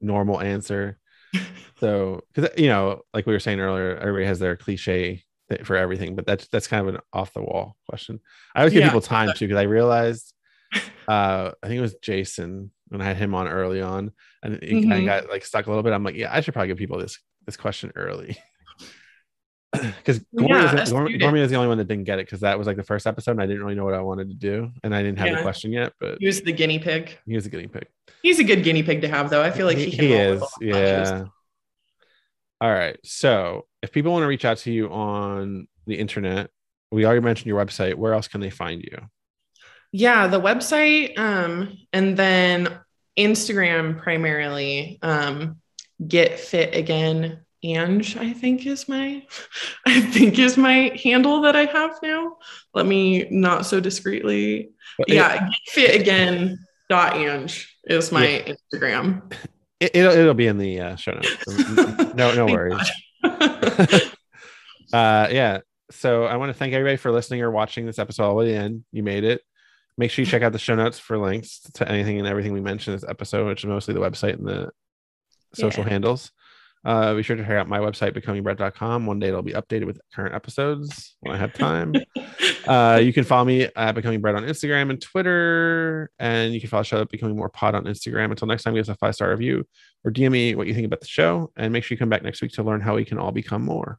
normal answer. so, because you know, like we were saying earlier, everybody has their cliche for everything, but that's that's kind of an off the wall question. I always give yeah. people time too because I realized, uh, I think it was Jason when I had him on early on, and mm-hmm. kind of got like stuck a little bit. I'm like, yeah, I should probably give people this this question early. Because Gormy, yeah, is the only one that didn't get it because that was like the first episode and I didn't really know what I wanted to do and I didn't have yeah. the question yet. But he was the guinea pig. He was the guinea pig. He's a good guinea pig to have though. I feel like he, he, he is. Yeah. All right. So if people want to reach out to you on the internet, we already mentioned your website. Where else can they find you? Yeah, the website, um, and then Instagram primarily. Um, get fit again Ang, I think is my I think is my handle that I have now. Let me not so discreetly. yeah, fit again dot Ang is my yeah. Instagram. It, will it'll be in the uh, show notes. no no worries. uh, yeah. So I want to thank everybody for listening or watching this episode all the way in. You made it. Make sure you check out the show notes for links to anything and everything we mentioned this episode, which is mostly the website and the social yeah. handles. Uh, be sure to check out my website, becomingbrett.com. One day it'll be updated with current episodes when I have time. uh, you can follow me at Becoming Brett on Instagram and Twitter. And you can follow the show up Becoming More Pod on Instagram. Until next time, give us a five star review or DM me what you think about the show. And make sure you come back next week to learn how we can all become more.